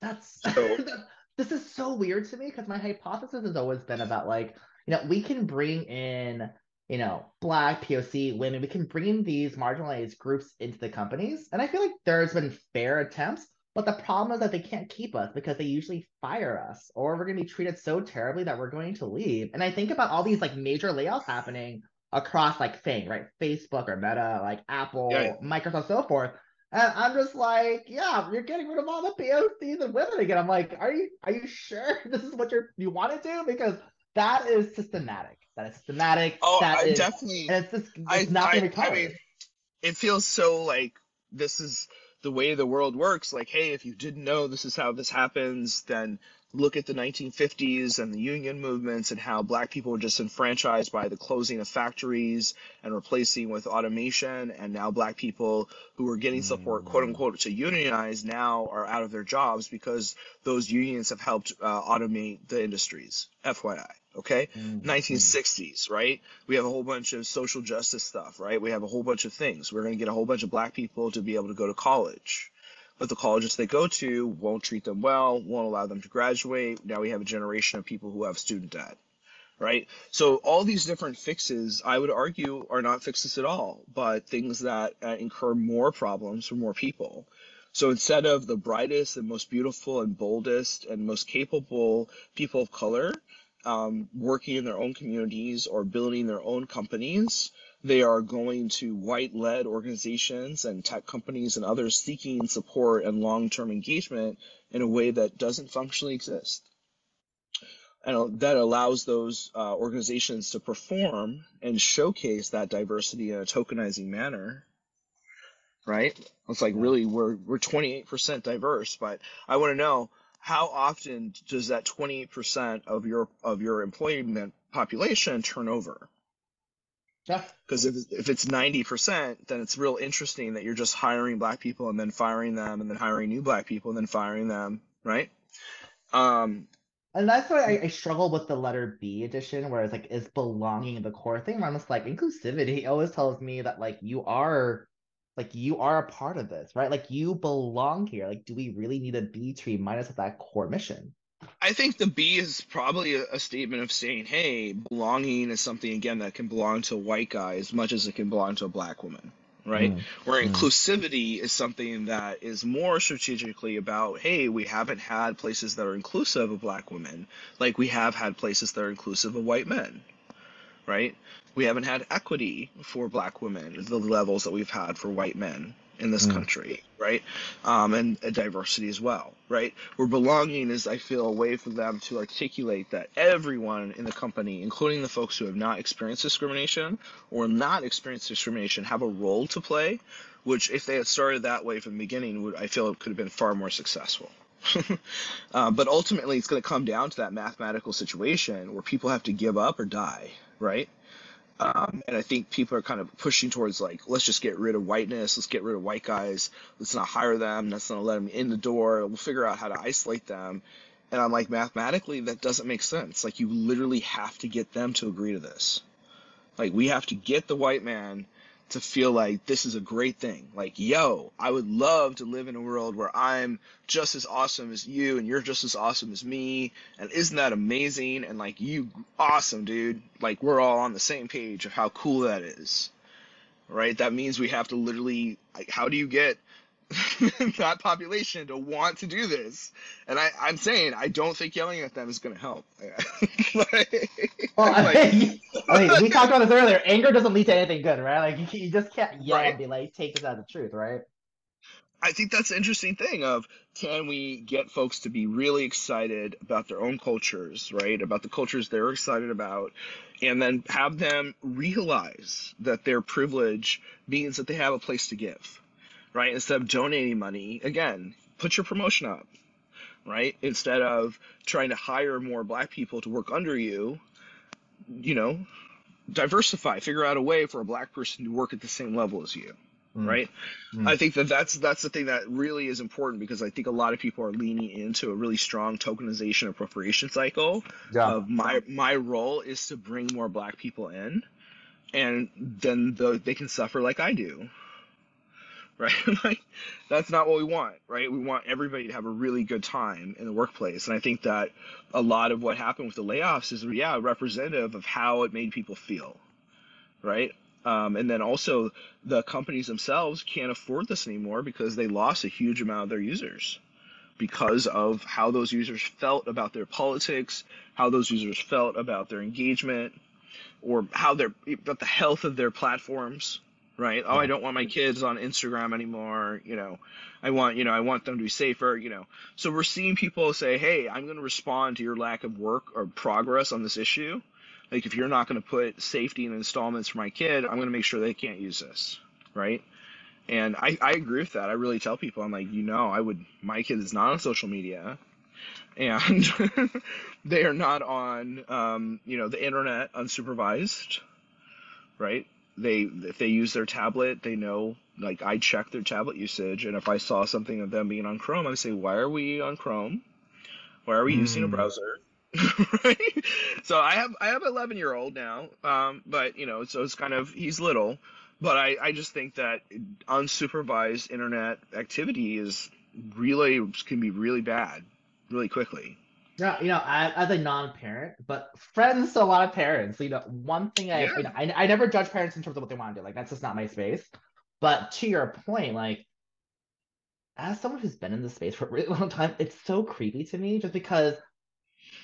That's So- this is so weird to me because my hypothesis has always been about like, you know, we can bring in, you know, black POC women, we can bring these marginalized groups into the companies. And I feel like there's been fair attempts, but the problem is that they can't keep us because they usually fire us or we're gonna be treated so terribly that we're going to leave. And I think about all these like major layoffs happening across like thing, right? Facebook or Meta, like Apple, yeah. Microsoft, so forth. And I'm just like, yeah, you're getting rid of all the POCs and women again. I'm like, are you are you sure this is what you're you want to do? Because that is systematic. That is systematic. Oh, that I is, definitely. and it's just it's I, not I, mean, it feels so like this is the way the world works. Like, hey, if you didn't know this is how this happens, then look at the 1950s and the union movements and how black people were just enfranchised by the closing of factories and replacing with automation. And now black people who were getting support, quote Mm. unquote, to unionize now are out of their jobs because those unions have helped uh, automate the industries. FYI. Okay. Mm, mm. 1960s, right? We have a whole bunch of social justice stuff, right? We have a whole bunch of things. We're going to get a whole bunch of black people to be able to go to college. But the colleges they go to won't treat them well, won't allow them to graduate. Now we have a generation of people who have student debt, right? So all these different fixes, I would argue, are not fixes at all, but things that uh, incur more problems for more people. So instead of the brightest and most beautiful and boldest and most capable people of color um, working in their own communities or building their own companies. They are going to white led organizations and tech companies and others seeking support and long term engagement in a way that doesn't functionally exist. And that allows those uh, organizations to perform and showcase that diversity in a tokenizing manner. Right? It's like really we're we're 28% diverse, but I want to know how often does that 28% of your of your employment population turn over? Yeah. Because if, if it's 90%, then it's real interesting that you're just hiring black people and then firing them and then hiring new black people and then firing them, right? Um, And that's why I, I struggle with the letter B edition, where it's like, is belonging the core thing? Where I'm just like, inclusivity always tells me that like you are, like you are a part of this, right? Like you belong here. Like, do we really need a B to remind us of that core mission? I think the B is probably a, a statement of saying, hey, belonging is something, again, that can belong to a white guy as much as it can belong to a black woman, right? Mm, Where mm. inclusivity is something that is more strategically about, hey, we haven't had places that are inclusive of black women, like we have had places that are inclusive of white men, right? We haven't had equity for black women, the levels that we've had for white men in this Mm. country, right? Um, and, diversity as well, right? Where belonging is, I feel, a way for them to articulate that everyone in the company, including the folks who have not experienced discrimination or not experienced discrimination, have a role to play. Which, if they had started that way from the beginning, would I feel it could have been far more successful. uh, but ultimately, it's going to come down to that mathematical situation where people have to give up or die, right? Um, and I think people are kind of pushing towards like, let's just get rid of whiteness, let's get rid of white guys, let's not hire them, let's not let them in the door, we'll figure out how to isolate them. And I'm like, mathematically, that doesn't make sense. Like, you literally have to get them to agree to this. Like, we have to get the white man to feel like this is a great thing. Like, yo, I would love to live in a world where I'm just as awesome as you and you're just as awesome as me. And isn't that amazing? And like, you awesome, dude. Like, we're all on the same page of how cool that is. Right? That means we have to literally, like, how do you get that population to want to do this? And I, I'm saying, I don't think yelling at them is going to help. Like- Well, I like- I mean, we talked about this earlier. Anger doesn't lead to anything good, right? Like you, you just can't yell Right. and be like, take this as the truth, right? I think that's an interesting thing of can we get folks to be really excited about their own cultures, right? About the cultures they're excited about, and then have them realize that their privilege means that they have a place to give, right? Instead of donating money, again, put your promotion up, right? Instead of trying to hire more black people to work under you, you know, diversify, figure out a way for a black person to work at the same level as you, Mm. right? Mm. I think that that's that's the thing that really is important because I think a lot of people are leaning into a really strong tokenization appropriation cycle Yeah. of my my role is to bring more black people in and then the, they can suffer like I do. Right? like that's not what we want, right? We want everybody to have a really good time in the workplace. And I think that a lot of what happened with the layoffs is yeah, representative of how it made people feel. Right? Um, and then also the companies themselves can't afford this anymore because they lost a huge amount of their users because of how those users felt about their politics, how those users felt about their engagement, or how their about the health of their platforms, right? Oh, I don't want my kids on Instagram anymore. You know, I want, you know, I want them to be safer, you know. So we're seeing people say, hey, I'm going to respond to your lack of work or progress on this issue. Like, if you're not going to put safety and installments for my kid, I'm going to make sure they can't use this, right? And I, I agree with that. I really tell people, I'm like, you know, I would, my kid is not on social media and they are not on, um, you know, the internet unsupervised, right? They if they use their tablet, they know like I check their tablet usage, and if I saw something of them being on Chrome, I say, why are we on Chrome? Why are we mm. using a hmm. browser? right? So I have I have an 11 year old now, um, but you know, so it's kind of he's little, but I I just think that unsupervised internet activity is really can be really bad, really quickly. Yeah, you know, I, as a non-parent, but friends to a lot of parents. You know, one thing I, yeah. you know, I I never judge parents in terms of what they want to do. Like that's just not my space. But to your point, like as someone who's been in the space for a really long time, it's so creepy to me just because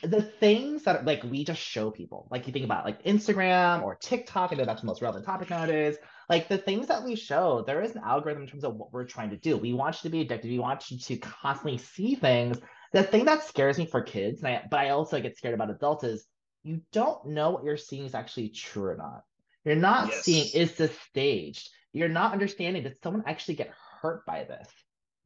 the things that like we just show people, like you think about like Instagram or TikTok, I know that's the most relevant topic nowadays. Like the things that we show, there is an algorithm in terms of what we're trying to do. We want you to be addicted. We want you to constantly see things the thing that scares me for kids, and I, but I also get scared about adults is you don't know what you're seeing is actually true or not. You're not yes. seeing is this staged. You're not understanding did someone actually get hurt by this?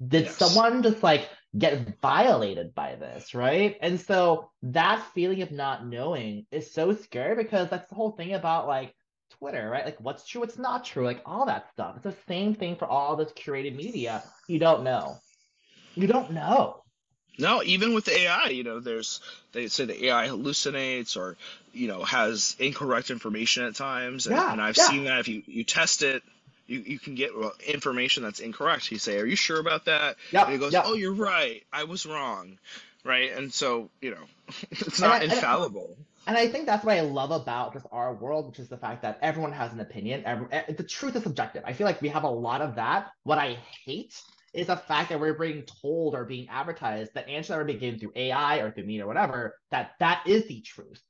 Did yes. someone just like get violated by this, right? And so that feeling of not knowing is so scary because that's the whole thing about like Twitter, right? Like what's true, what's not true, like all that stuff. It's the same thing for all this curated media. You don't know. You don't know. No, even with AI, you know, there's they say the AI hallucinates or you know has incorrect information at times, and, yeah, and I've yeah. seen that if you you test it, you, you can get information that's incorrect. You say, "Are you sure about that?" Yeah, and it goes, "Oh, you're right. I was wrong." Right, and so you know, it's not and I, infallible. And I think that's what I love about just our world, which is the fact that everyone has an opinion. Every, eh, the truth is subjective. I feel like we have a lot of that. What I hate is a fact that we're being told or being advertised that answers that are being given through AI or through me or whatever, that that is the truth.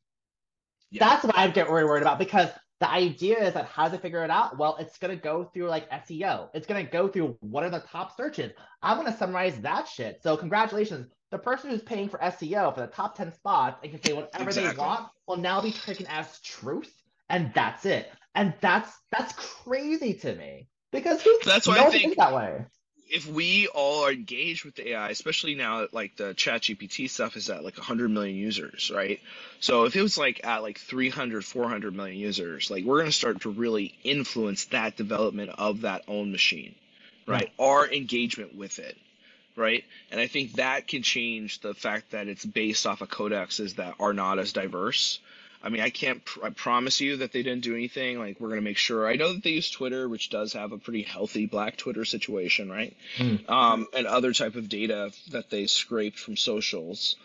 Yeah. That's what I get really worried about because the idea is that how does it figure it out? Well, it's going to go through like SEO. It's going to go through what are the top searches. I'm going to summarize that shit. So congratulations. The person who's paying for SEO for the top 10 spots and can say whatever exactly. they want will now be taken as truth. And that's it. And that's that's crazy to me because that's why I think that way if we all are engaged with the AI, especially now that like the chat GPT stuff is at like 100 million users, right? So if it was like at like 300, 400 million users, like we're going to start to really influence that development of that own machine, hmm. right? Yeah. Our engagement with it, right? And I think that can change the fact that it's based off of codexes that are not as diverse I mean, I can't pr- I promise you that they didn't do anything. Like, we're going to make sure. I know that they use Twitter, which does have a pretty healthy black Twitter situation, right? Mm. Um, and other type of data that they scraped from socials.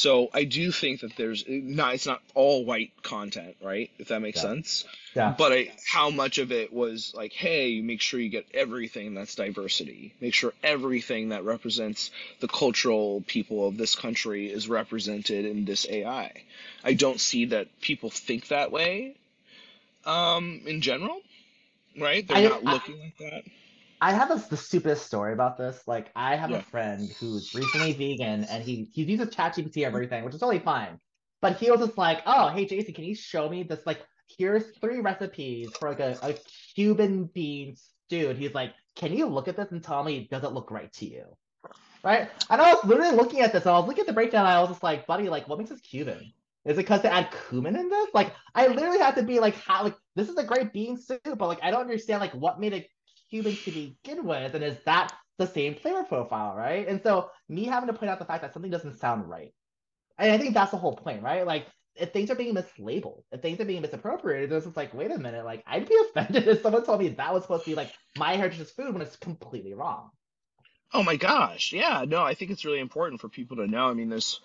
So I do think that there's not it's not all white content, right? If that makes yeah. sense. Yeah. But I, how much of it was like, hey, make sure you get everything that's diversity. Make sure everything that represents the cultural people of this country is represented in this AI. I don't see that people think that way. Um, in general, right? They're I, not looking I, like that. I have a, the stupidest story about this. Like, I have yeah. a friend who's recently vegan, and he he uses ChatGPT everything, which is totally fine. But he was just like, "Oh, hey Jason, can you show me this? Like, here's three recipes for like a, a Cuban bean stew." And he's like, "Can you look at this and tell me does it look right to you?" Right? And I was literally looking at this, and I was looking at the breakdown, and I was just like, "Buddy, like, what makes this Cuban?" Is it because they add cumin in this? Like, I literally have to be like, how, like, this is a great bean soup, but like, I don't understand like what made it Cuban to begin with, and is that the same flavor profile, right? And so me having to point out the fact that something doesn't sound right, and I think that's the whole point, right? Like if things are being mislabeled, if things are being misappropriated, it's just like, wait a minute, like I'd be offended if someone told me that was supposed to be like my heritage's food when it's completely wrong. Oh my gosh, yeah, no, I think it's really important for people to know. I mean, there's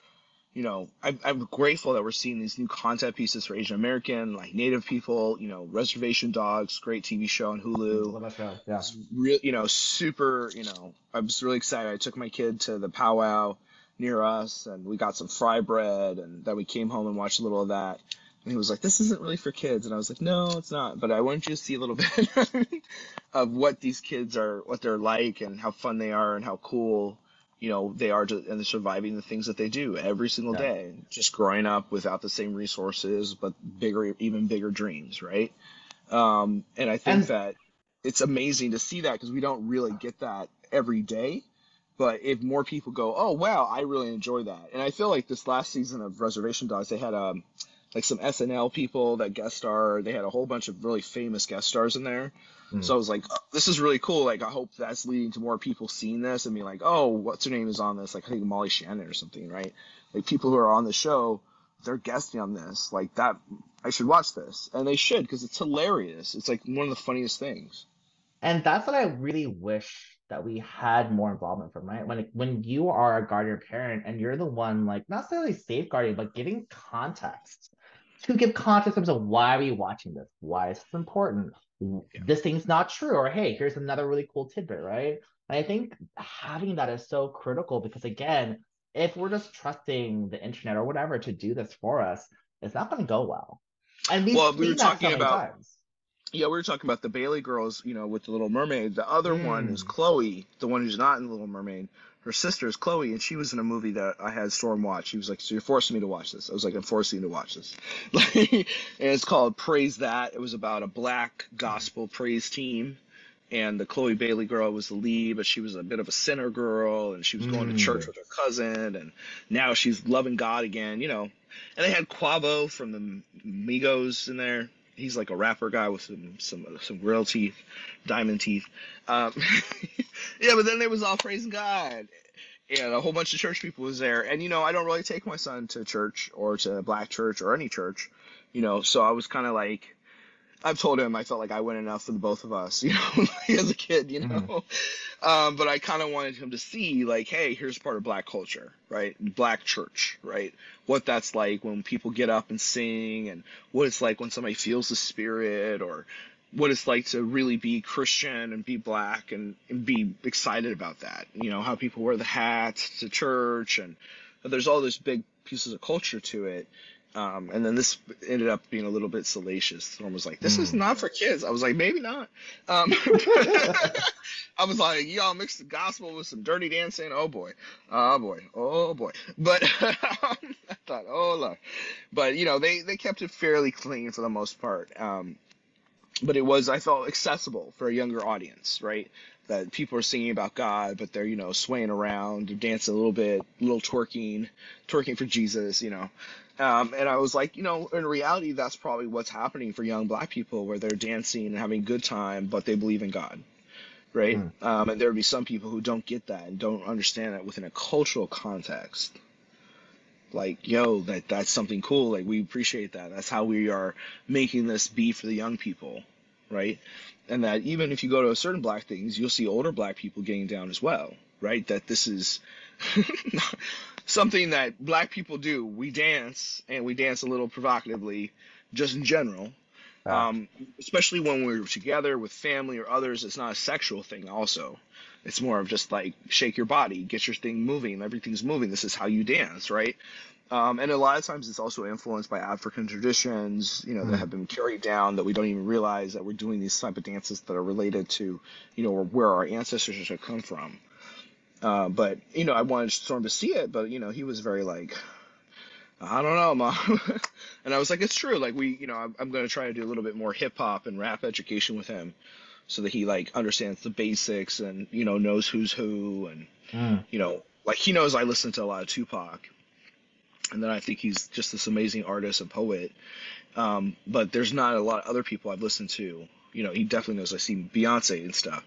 you know, I'm, I'm grateful that we're seeing these new content pieces for Asian American, like Native people. You know, Reservation Dogs, great TV show on Hulu. Show. Yeah, real. You know, super. You know, I was really excited. I took my kid to the powwow near us, and we got some fry bread, and then we came home and watched a little of that. And he was like, "This isn't really for kids," and I was like, "No, it's not." But I wanted you to see a little bit of what these kids are, what they're like, and how fun they are, and how cool, you know, they are, to, and they're surviving the things that they do every single Yeah. day. Just growing up without the same resources, but bigger, even bigger dreams, right? Um, and I think And that it's amazing to see that because we don't really get that every day. But if more people go, oh wow, I really enjoy that, and I feel like this last season of Reservation Dogs, they had um like some SNL people that guest star. They had a whole bunch of really famous guest stars in there. Mm. So I was like, oh, this is really cool. Like I hope that's leading to more people seeing this and being like, oh, what's her name is on this? Like I think Molly Shannon or something, right? Like people who are on the show, they're guesting on this. Like that, I should watch this, and they should because it's hilarious. It's like one of the funniest things. And that's what I really wish that we had more involvement from, right? When when you are a guardian parent and you're the one like not necessarily safeguarding, but giving context to give context in terms of why are we watching this? Why is this important? This thing's not true, or hey, here's another really cool tidbit, right? And I think having that is so critical because again, if we're just trusting the internet or whatever to do this for us, it's not going to go well. And we've Well, we were so talking many about times. Yeah, we were talking about the Bailey girls, you know, with the Little Mermaid. The other one is Mm. Chloe, the one who's not in the Little Mermaid. Her sister is Chloe, and she was in a movie that I had Storm watch. She was like, "So you're forcing me to watch this?" I was like, "I'm forcing you to watch this." And it's called Praise That. It was about a black gospel praise team, and the Chloe Bailey girl was the lead, but she was a bit of a sinner girl, and she was going to church Mm. with her cousin, and now she's loving God again, you know. And they had Quavo from the Migos in there. He's like a rapper guy with some some some real teeth, diamond teeth. Um, yeah, but then there was all praising God, and a whole bunch of church people was there. And you know, I don't really take my son to church or to black church or any church, you know. So I was kind of like, I've told him I felt like I went enough for the both of us, you know, as a kid, you know. Um, but I kind of wanted him to see, like, hey, here's part of black culture, right? Black church, right? What that's like when people get up and sing, and what it's like when somebody feels the spirit, or what it's like to really be Christian and be black and, and be excited about that. You know, how people wear the hats to church, and there's all those big pieces of culture to it. Um, and then this ended up being a little bit salacious. Storm was like, "This is Mm. not for kids." I was like, "Maybe not." Um, I was like, "Y'all mix the gospel with some dirty dancing." Oh boy, oh boy, oh boy. But I thought, "Oh lord," but you know, they they kept it fairly clean for the most part. Um, but it was, I felt, accessible for a younger audience, right? That people are singing about God, but they're you know swaying around, they're dancing a little bit, a little twerking, twerking for Jesus, you know. Um, and I was like, you know, in reality, that's probably what's happening for young black people, where they're dancing and having a good time, but they believe in God, right? Mm. Um, and there would be some people who don't get that and don't understand that within a cultural context. Like, yo, that that's something cool. Like, we appreciate that. That's how we are making this be for the young people, right? And that even if you go to certain black things, you'll see older black people getting down as well, right? That this is something that black people do. We dance and we dance a little provocatively, just in general. Yeah. Um, especially when we're together with family or others, it's not a sexual thing. Also, it's more of just like shake your body, get your thing moving. Everything's moving. This is how you dance, right? Um, and a lot of times it's also influenced by African traditions, you know, that Mm. have been carried down that we don't even realize that we're doing these type of dances that are related to, you know, where our ancestors have come from. Uh, but you know, I wanted Storm to see it, but you know, he was very like, I don't know, mom. and I was like, it's true. Like we, you know, I'm, I'm going to try to do a little bit more hip hop and rap education with him, so that he like understands the basics and you know knows who's who and Mm. you know, like he knows I listen to a lot of Tupac, and then I think he's just this amazing artist and poet. Um, but there's not a lot of other people I've listened to. You know, he definitely knows I see Beyonce and stuff.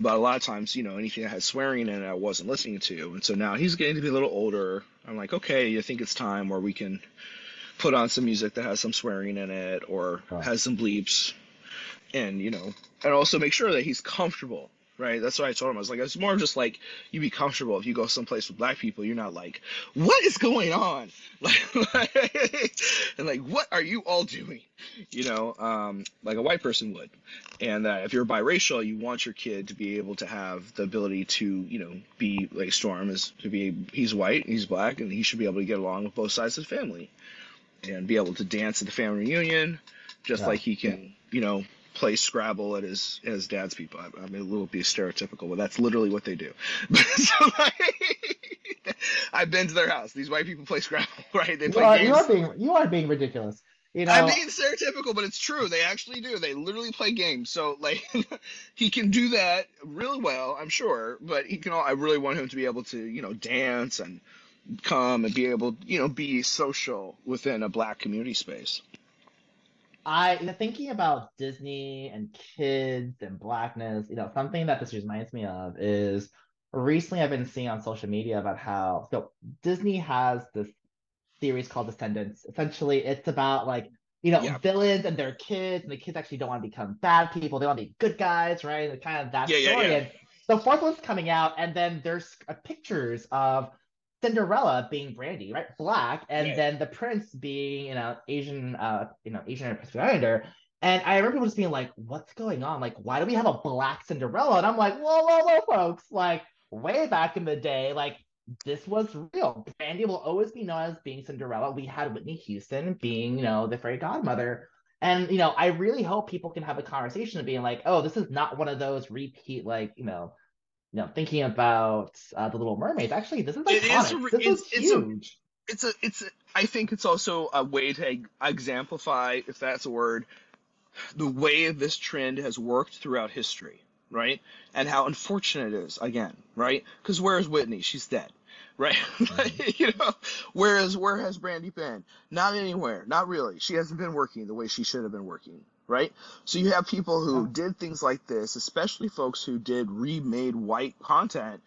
But a lot of times, you know, anything that had swearing in it, I wasn't listening to. And so now he's getting to be a little older. I'm like, okay, I think it's time where we can put on some music that has some swearing in it or has some bleeps. And, you know, and also make sure that he's comfortable, right? That's what I told him. I was like, it's more of just like, you be comfortable. If you go someplace with black people, you're not like, what is going on? Like, and like, what are you all doing? You know, um, like a white person would. And uh, if you're biracial, you want your kid to be able to have the ability to, you know, be like Storm is to be, he's white, he's black, and he should be able to get along with both sides of the family. and be able to dance at the family reunion, just Yeah. like he can, you know, play Scrabble at his at his dad's people. I, I mean, a little be stereotypical, but that's literally what they do. so, like, I've been to their house. These white people play Scrabble, right? They play games. you are being you are being ridiculous. You know, I'm being stereotypical, but it's true. They actually do. They literally play games. So like, he can do that really well, I'm sure. But he can. al- I really want him to be able to, you know, dance and come and be able, you know, be social within a black community space. I thinking about Disney and kids and blackness, you know, something that this reminds me of is recently I've been seeing on social media about how so Disney has this series called Descendants. Essentially, it's about like you know Yeah. villains and their kids, and the kids actually don't want to become bad people; they want to be good guys, right? And kind of that Yeah, story. yeah. And the fourth one's coming out, and then there's uh, pictures of Cinderella being Brandy, right? Black, and then the prince being, you know, Asian, uh, you know, Asian or Pacific Islander. And I remember people just being like, "What's going on? Like, why do we have a black Cinderella?" And I'm like, "Whoa, whoa, whoa, folks! Like, way back in the day, like this was real. Brandy will always be known as being Cinderella. We had Whitney Houston being, you know, the fairy godmother." And you know, I really hope people can have a conversation of being like, "Oh, this is not one of those repeat, like, you know." You know, thinking about uh, the Little Mermaids. Actually, this is It iconic. this it's- is it's a- huge. It's a. It's. A, I think it's also a way to exemplify, if that's a word, the way this trend has worked throughout history, right? And how unfortunate it is, again, right? Because where is Whitney? She's dead, right? you know, whereas where has Brandy been? Not anywhere, not really. She hasn't been working the way she should have been working, right? So you have people who did things like this, especially folks who did remade white content,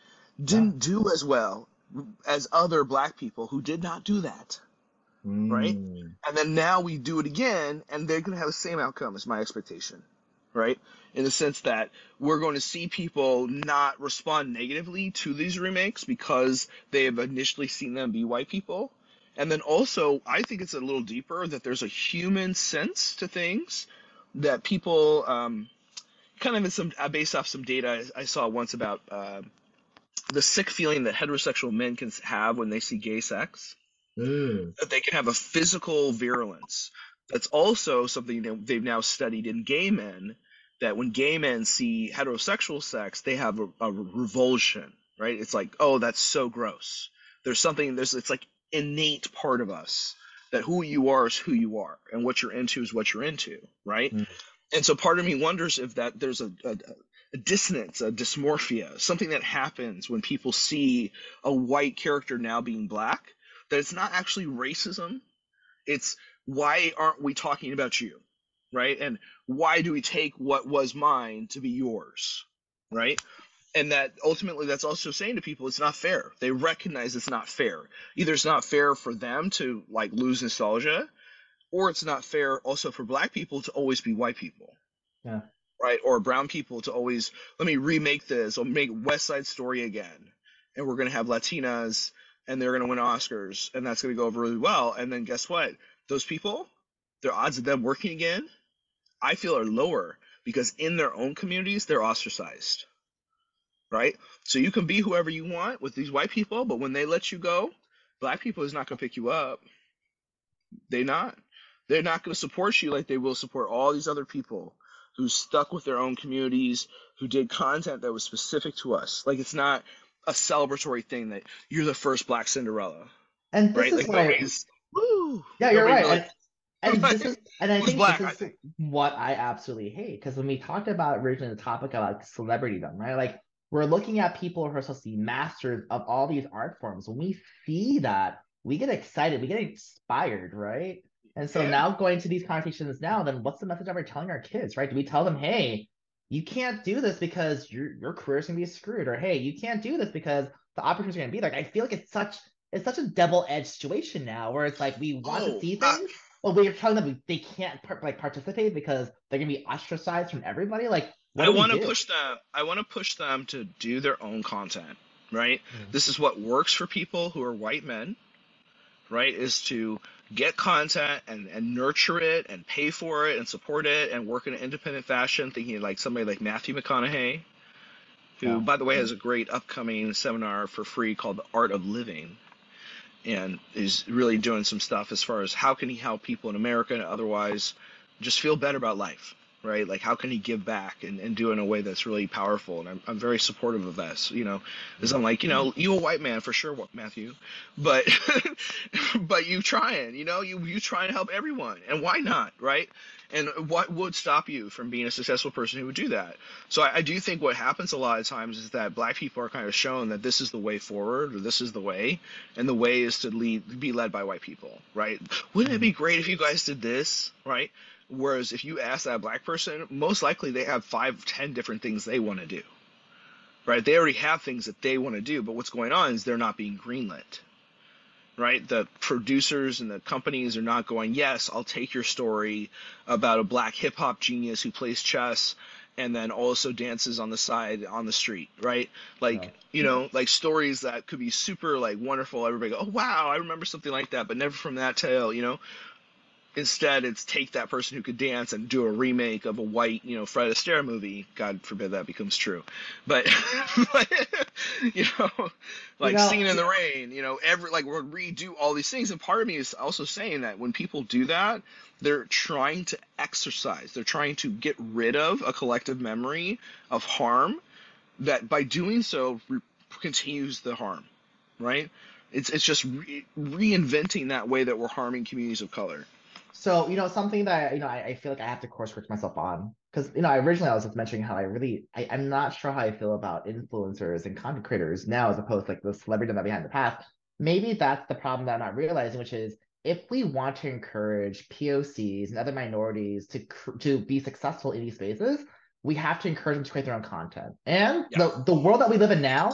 didn't do as well as other black people who did not do that. right? Mm. And then now we do it again, and they're going to have the same outcome, is my expectation, right? In the sense that we're going to see people not respond negatively to these remakes because they have initially seen them be white people. And then also, I think it's a little deeper that there's a human sense to things that people, um, kind of in some, uh, based off some data I, I saw once about uh, the sick feeling that heterosexual men can have when they see gay sex Mm. that they can have a physical virulence. That's also something that they've now studied in gay men. That when gay men see heterosexual sex, they have a, a revulsion, right? It's like, oh, that's so gross. There's something. There's it's like innate part of us that who you are is who you are, and what you're into is what you're into, right? Mm. And so part of me wonders if that there's a, a, a dissonance, a dysmorphia, something that happens when people see a white character now being black that it's not actually racism. It's why aren't we talking about you? Right? And why do we take what was mine to be yours? Right? And that ultimately that's also saying to people it's not fair. They recognize it's not fair. Either it's not fair for them to like lose nostalgia, or it's not fair also for black people to always be white people. Yeah. Right? Or brown people to always let me remake this or make West Side Story again. And we're gonna have Latinas and they're going to win Oscars, and that's going to go over really well. And then guess what? Those people, their odds of them working again, I feel are lower because in their own communities they're ostracized. Right? So you can be whoever you want with these white people, but when they let you go, black people is not going to pick you up. They not. They're not going to support you like they will support all these other people who stuck with their own communities, who did content that was specific to us. Like it's not a celebratory thing that you're the first Black Cinderella, And this right? is Like woo. yeah, you're right. nobody's And, and this is, and I think black, this I is what I absolutely hate. Because when we talked about originally the topic about celebritydom, right? Like we're looking at people who are supposed to be masters of all these art forms. When we see that, we get excited, we get inspired, right? And so Yeah. now going to these conversations now, then what's the message that we're telling our kids, right? Do we tell them, hey, you can't do this because your your career's gonna be screwed, or hey, you can't do this because the opportunities are gonna be there. Like, I feel like it's such it's such a double-edged situation now where it's like we want Oh, to see things, but we're telling them they can't like participate because they're gonna be ostracized from everybody. Like, what I want to push them. I want to push them to do their own content, right? Mhm. This is what works for people who are white men, right? Is to get content and, and nurture it and pay for it and support it and work in an independent fashion. Thinking like somebody like Matthew McConaughey, who, Yeah. by the way, has a great upcoming seminar for free called The Art of Living. and is really doing some stuff as far as how can he help people in America and otherwise just feel better about life right? Like, how can he give back and, and do it in a way that's really powerful? And I'm, I'm very supportive of this, you know, because I'm like, you know, you a white man for sure, Matthew, but, but you trying, you know, you, you trying to help everyone and why not, right? And what would stop you from being a successful person who would do that? So I, I do think what happens a lot of times is that black people are kind of shown that this is the way forward or this is the way, and the way is to lead, be led by white people, right? Wouldn't it be great if you guys did this, right? Whereas if you ask that black person, most likely they have five, ten different things they want to do. Right? They already have things that they want to do, but what's going on is they're not being greenlit. Right? The producers and the companies are not going, yes, I'll take your story about a black hip hop genius who plays chess and then also dances on the side on the street, right? Like, yeah. you know, like stories that could be super like wonderful. Everybody go, oh wow, I remember something like that, but never from that tale, you know. Instead, it's take that person who could dance and do a remake of a white, you know, Fred Astaire movie. God forbid that becomes true, but, but you know, like you know, Singing in the Rain. You know, every like we'll redo all these things. And part of me is also saying that when people do that, they're trying to exercise. They're trying to get rid of a collective memory of harm that by doing so re- continues the harm, right? It's it's just re- reinventing that way that we're harming communities of color. So, you know, something that, you know, I, I feel like I have to course correct myself on. Because, you know, I originally I was just mentioning how I really, I, I'm not sure how I feel about influencers and content creators now as opposed to like the celebrity that behind the past. Maybe that's the problem that I'm not realizing, which is if we want to encourage POCs and other minorities to to be successful in these spaces, we have to encourage them to create their own content. And yeah. the, the world that we live in now,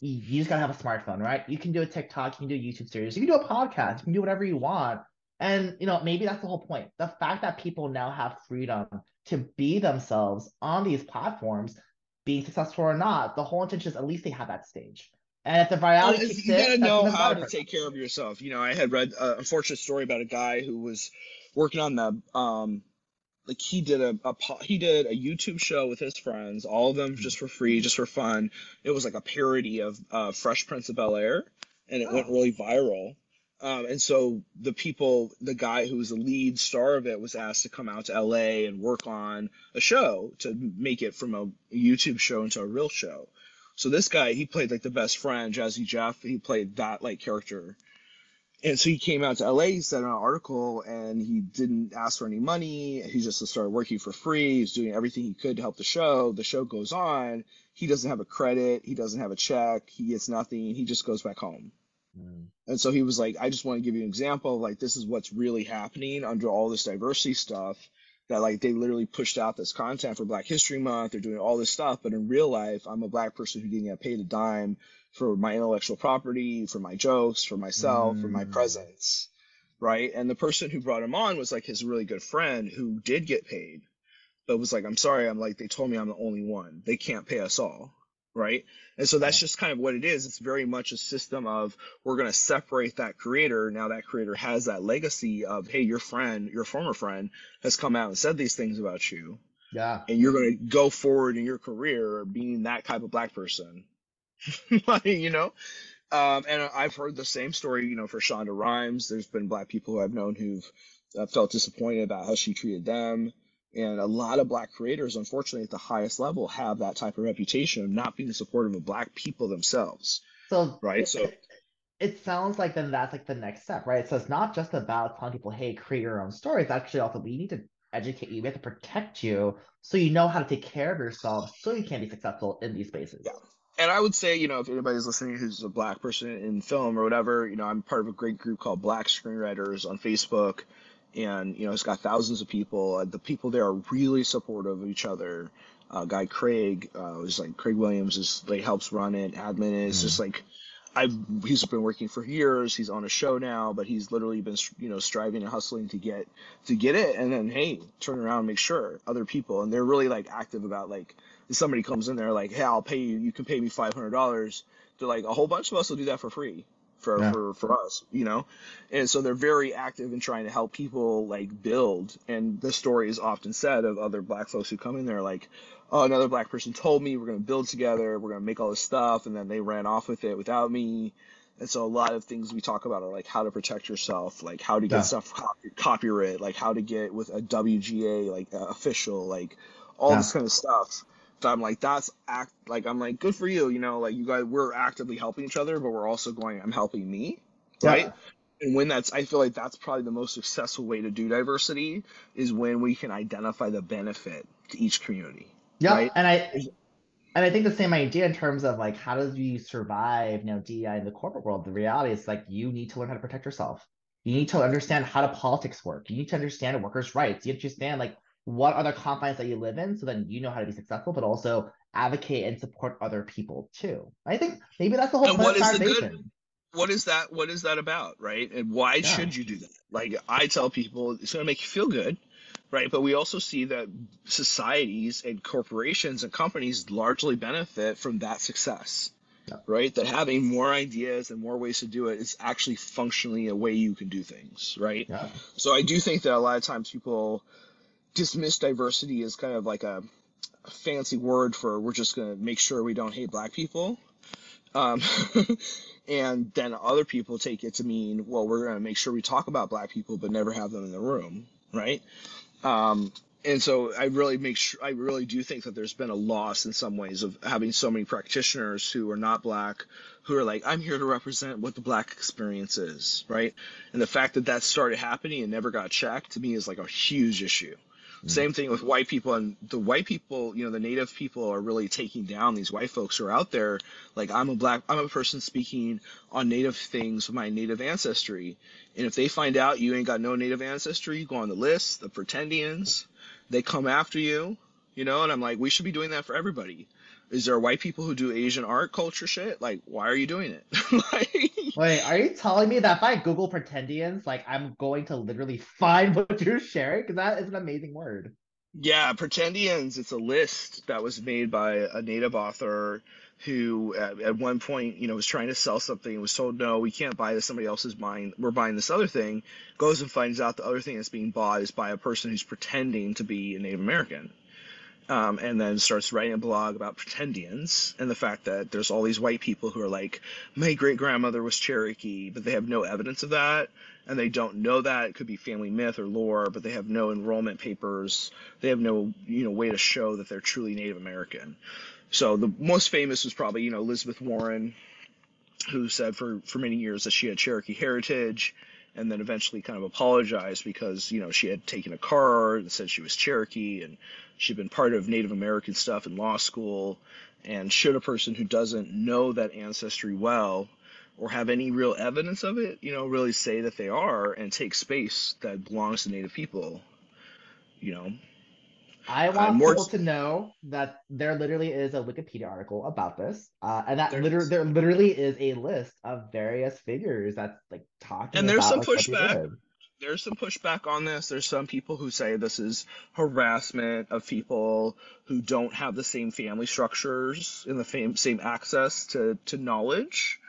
you just gotta have a smartphone, right? You can do a TikTok, you can do a YouTube series, you can do a podcast, you can do whatever you want. And you know, maybe that's the whole point. The fact that people now have freedom to be themselves on these platforms, being successful or not, the whole intention is at least they have that stage. And if the virality well, you gotta know how to take care of yourself. You know, I had read a unfortunate story about a guy who was working on the um like he did a, a he did a YouTube show with his friends, all of them just for free, just for fun. It was like a parody of uh, Fresh Prince of Bel Air, and it oh. went really viral. Um, and so the people, the guy who was the lead star of it was asked to come out to LA and work on a show to make it from a YouTube show into a real show. So this guy, he played like the best friend, Jazzy Jeff. He played that like character. And so he came out to LA, he said an article, and he didn't ask for any money. He just started working for free. He's doing everything he could to help the show. The show goes on. He doesn't have a credit. He doesn't have a check. He gets nothing. He just goes back home. Mm. And so he was like, I just want to give you an example of like this is what's really happening under all this diversity stuff. That like they literally pushed out this content for Black History Month. They're doing all this stuff, but in real life, I'm a black person who didn't get paid a dime for my intellectual property, for my jokes, for myself, mm. for my mm. presence, right? And the person who brought him on was like his really good friend who did get paid, but was like, I'm sorry, I'm like they told me I'm the only one. They can't pay us all, right? And so that's just kind of what it is. It's very much a system of we're going to separate that creator. Now that creator has that legacy of, hey, your friend, your former friend has come out and said these things about you. Yeah. And you're going to go forward in your career being that type of black person. you know? Um, and I've heard the same story, you know, for Shonda Rhimes. There's been black people who I've known who've uh, felt disappointed about how she treated them. And a lot of black creators, unfortunately, at the highest level, have that type of reputation of not being supportive of black people themselves. So right, so it sounds like then that's like the next step, right? So it's not just about telling people, "Hey, create your own story." It's actually also we need to educate you, we have to protect you, so you know how to take care of yourself, so you can be successful in these spaces. Yeah. And I would say, you know, if anybody's listening who's a black person in film or whatever, you know, I'm part of a great group called Black Screenwriters on Facebook and you know it's got thousands of people. The people there are really supportive of each other. Uh, guy Craig uh, is like Craig Williams is like helps run it. Admin is mm. just like I've he's been working for years. He's on a show now, but he's literally been you know striving and hustling to get to get it. And then hey, turn around, and make sure other people, and they're really like active about like if somebody comes in there like hey, I'll pay you. You can pay me five hundred dollars. They're like a whole bunch of us will do that for free for, yeah. for, for us, you know? And so they're very active in trying to help people like build. And the story is often said of other black folks who come in there like, oh, another black person told me we're going to build together, we're going to make all this stuff. And then they ran off with it without me. And so a lot of things we talk about are like how to protect yourself, like how to get Yeah. stuff copy, copyright, like how to get with a WGA like uh, official, like all Yeah. this kind of stuff. So I'm like, that's act like I'm like, good for you, you know, like you guys we're actively helping each other, but we're also going, I'm helping me, Yeah. right? And when that's, I feel like that's probably the most successful way to do diversity is when we can identify the benefit to each community. Yeah, Right? and I and I think the same idea in terms of like how do you survive, you know, DEI in the corporate world. The reality is like you need to learn how to protect yourself. You need to understand how do politics work. You need to understand workers' rights. You need to understand like what are the confines that you live in, so then you know how to be successful, but also advocate and support other people too. I think maybe that's the whole And point what of is the good- what is that what is that about right and why Yeah. should you do that like i tell people it's going to make you feel good right but we also see that societies and corporations and companies largely benefit from that success Yeah. right that having more ideas and more ways to do it is actually functionally a way you can do things right Yeah. so i do think that a lot of times people dismiss diversity as kind of like a, fancy word for we're just going to make sure we don't hate black people. Um, and then other people take it to mean well we're going to make sure we talk about black people but never have them in the room right? Um, and so i really make sure i really do think that there's been a loss in some ways of having so many practitioners who are not black who are like i'm here to represent what the black experience is right? And the fact that that started happening and never got checked to me is like a huge issue Mhm. same thing with white people and the white people you know the native people are really taking down these white folks who are out there. Like i'm a black i'm a person speaking on native things with my native ancestry. And if they find out you ain't got no native ancestry you go on the list the pretendians they come after you you know? And i'm like we should be doing that for everybody. Is there white people who do asian art culture shit? Like why are you doing it? Like Wait, are you telling me that if I Google pretendians, like I'm going to literally find what you're sharing? Because that is an amazing word. Yeah, Pretendians, it's a list that was made by a native author who at, at one point, you know, was trying to sell something and was told, no, we can't buy this. Somebody else is buying, we're buying this other thing. Goes and finds out the other thing that's being bought is by a person who's pretending to be a Native American. Um, and then starts writing a blog about pretendians and the fact that there's all these white people who are like, my great grandmother was Cherokee, but they have no evidence of that. And they don't know that. It could be family myth or lore, but they have no enrollment papers. They have no, you know, way to show that they're truly Native American. So the most famous was probably, you know, Elizabeth Warren, who said for, for many years that she had Cherokee heritage and then eventually kind of apologized because, you know, she had taken a card and said she was Cherokee and she'd been part of Native American stuff in law school. And should a person who doesn't know that ancestry well or have any real evidence of it, you know, really say that they are and take space that belongs to Native people, you know? I want more- people to know that there literally is a Wikipedia article about this, uh, and that There literally is. there literally is a list of various figures that's like talking. And there's about, some like, pushback. There's some pushback on this. There's some people who say this is harassment of people who don't have the same family structures and the same same access to to knowledge.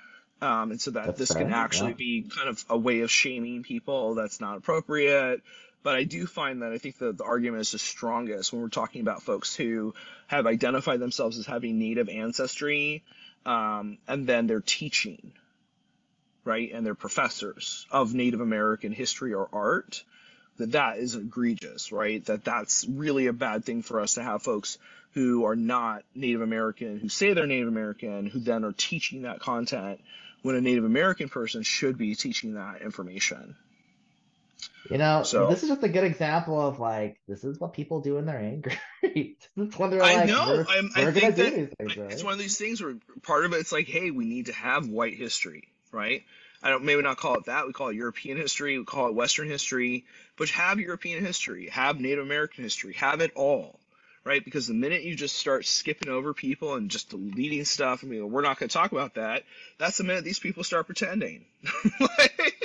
Um, and so that That's this can actually yeah. be kind of a way of shaming people that's not appropriate. But I do find that I think that the argument is the strongest when we're talking about folks who have identified themselves as having native ancestry, um, and then they're teaching right, and they're professors of Native American history or art, that that is egregious, right? That that's really a bad thing for us to have folks who are not Native American, who say they're Native American, who then are teaching that content when a Native American person should be teaching that information. You know, So- this is just a good example of like this is what people do when they're angry. this is when they're I like, know, we're, I'm- I we're think that- things, It's one of these things where part of it's like, hey, we need to have white history, right? I don't maybe not call it that. We call it European history. We call it Western history. But have European history, have Native American history, have it all, right? Because the minute you just start skipping over people and just deleting stuff, I mean, we're not going to talk about that. That's the minute these people start pretending. like,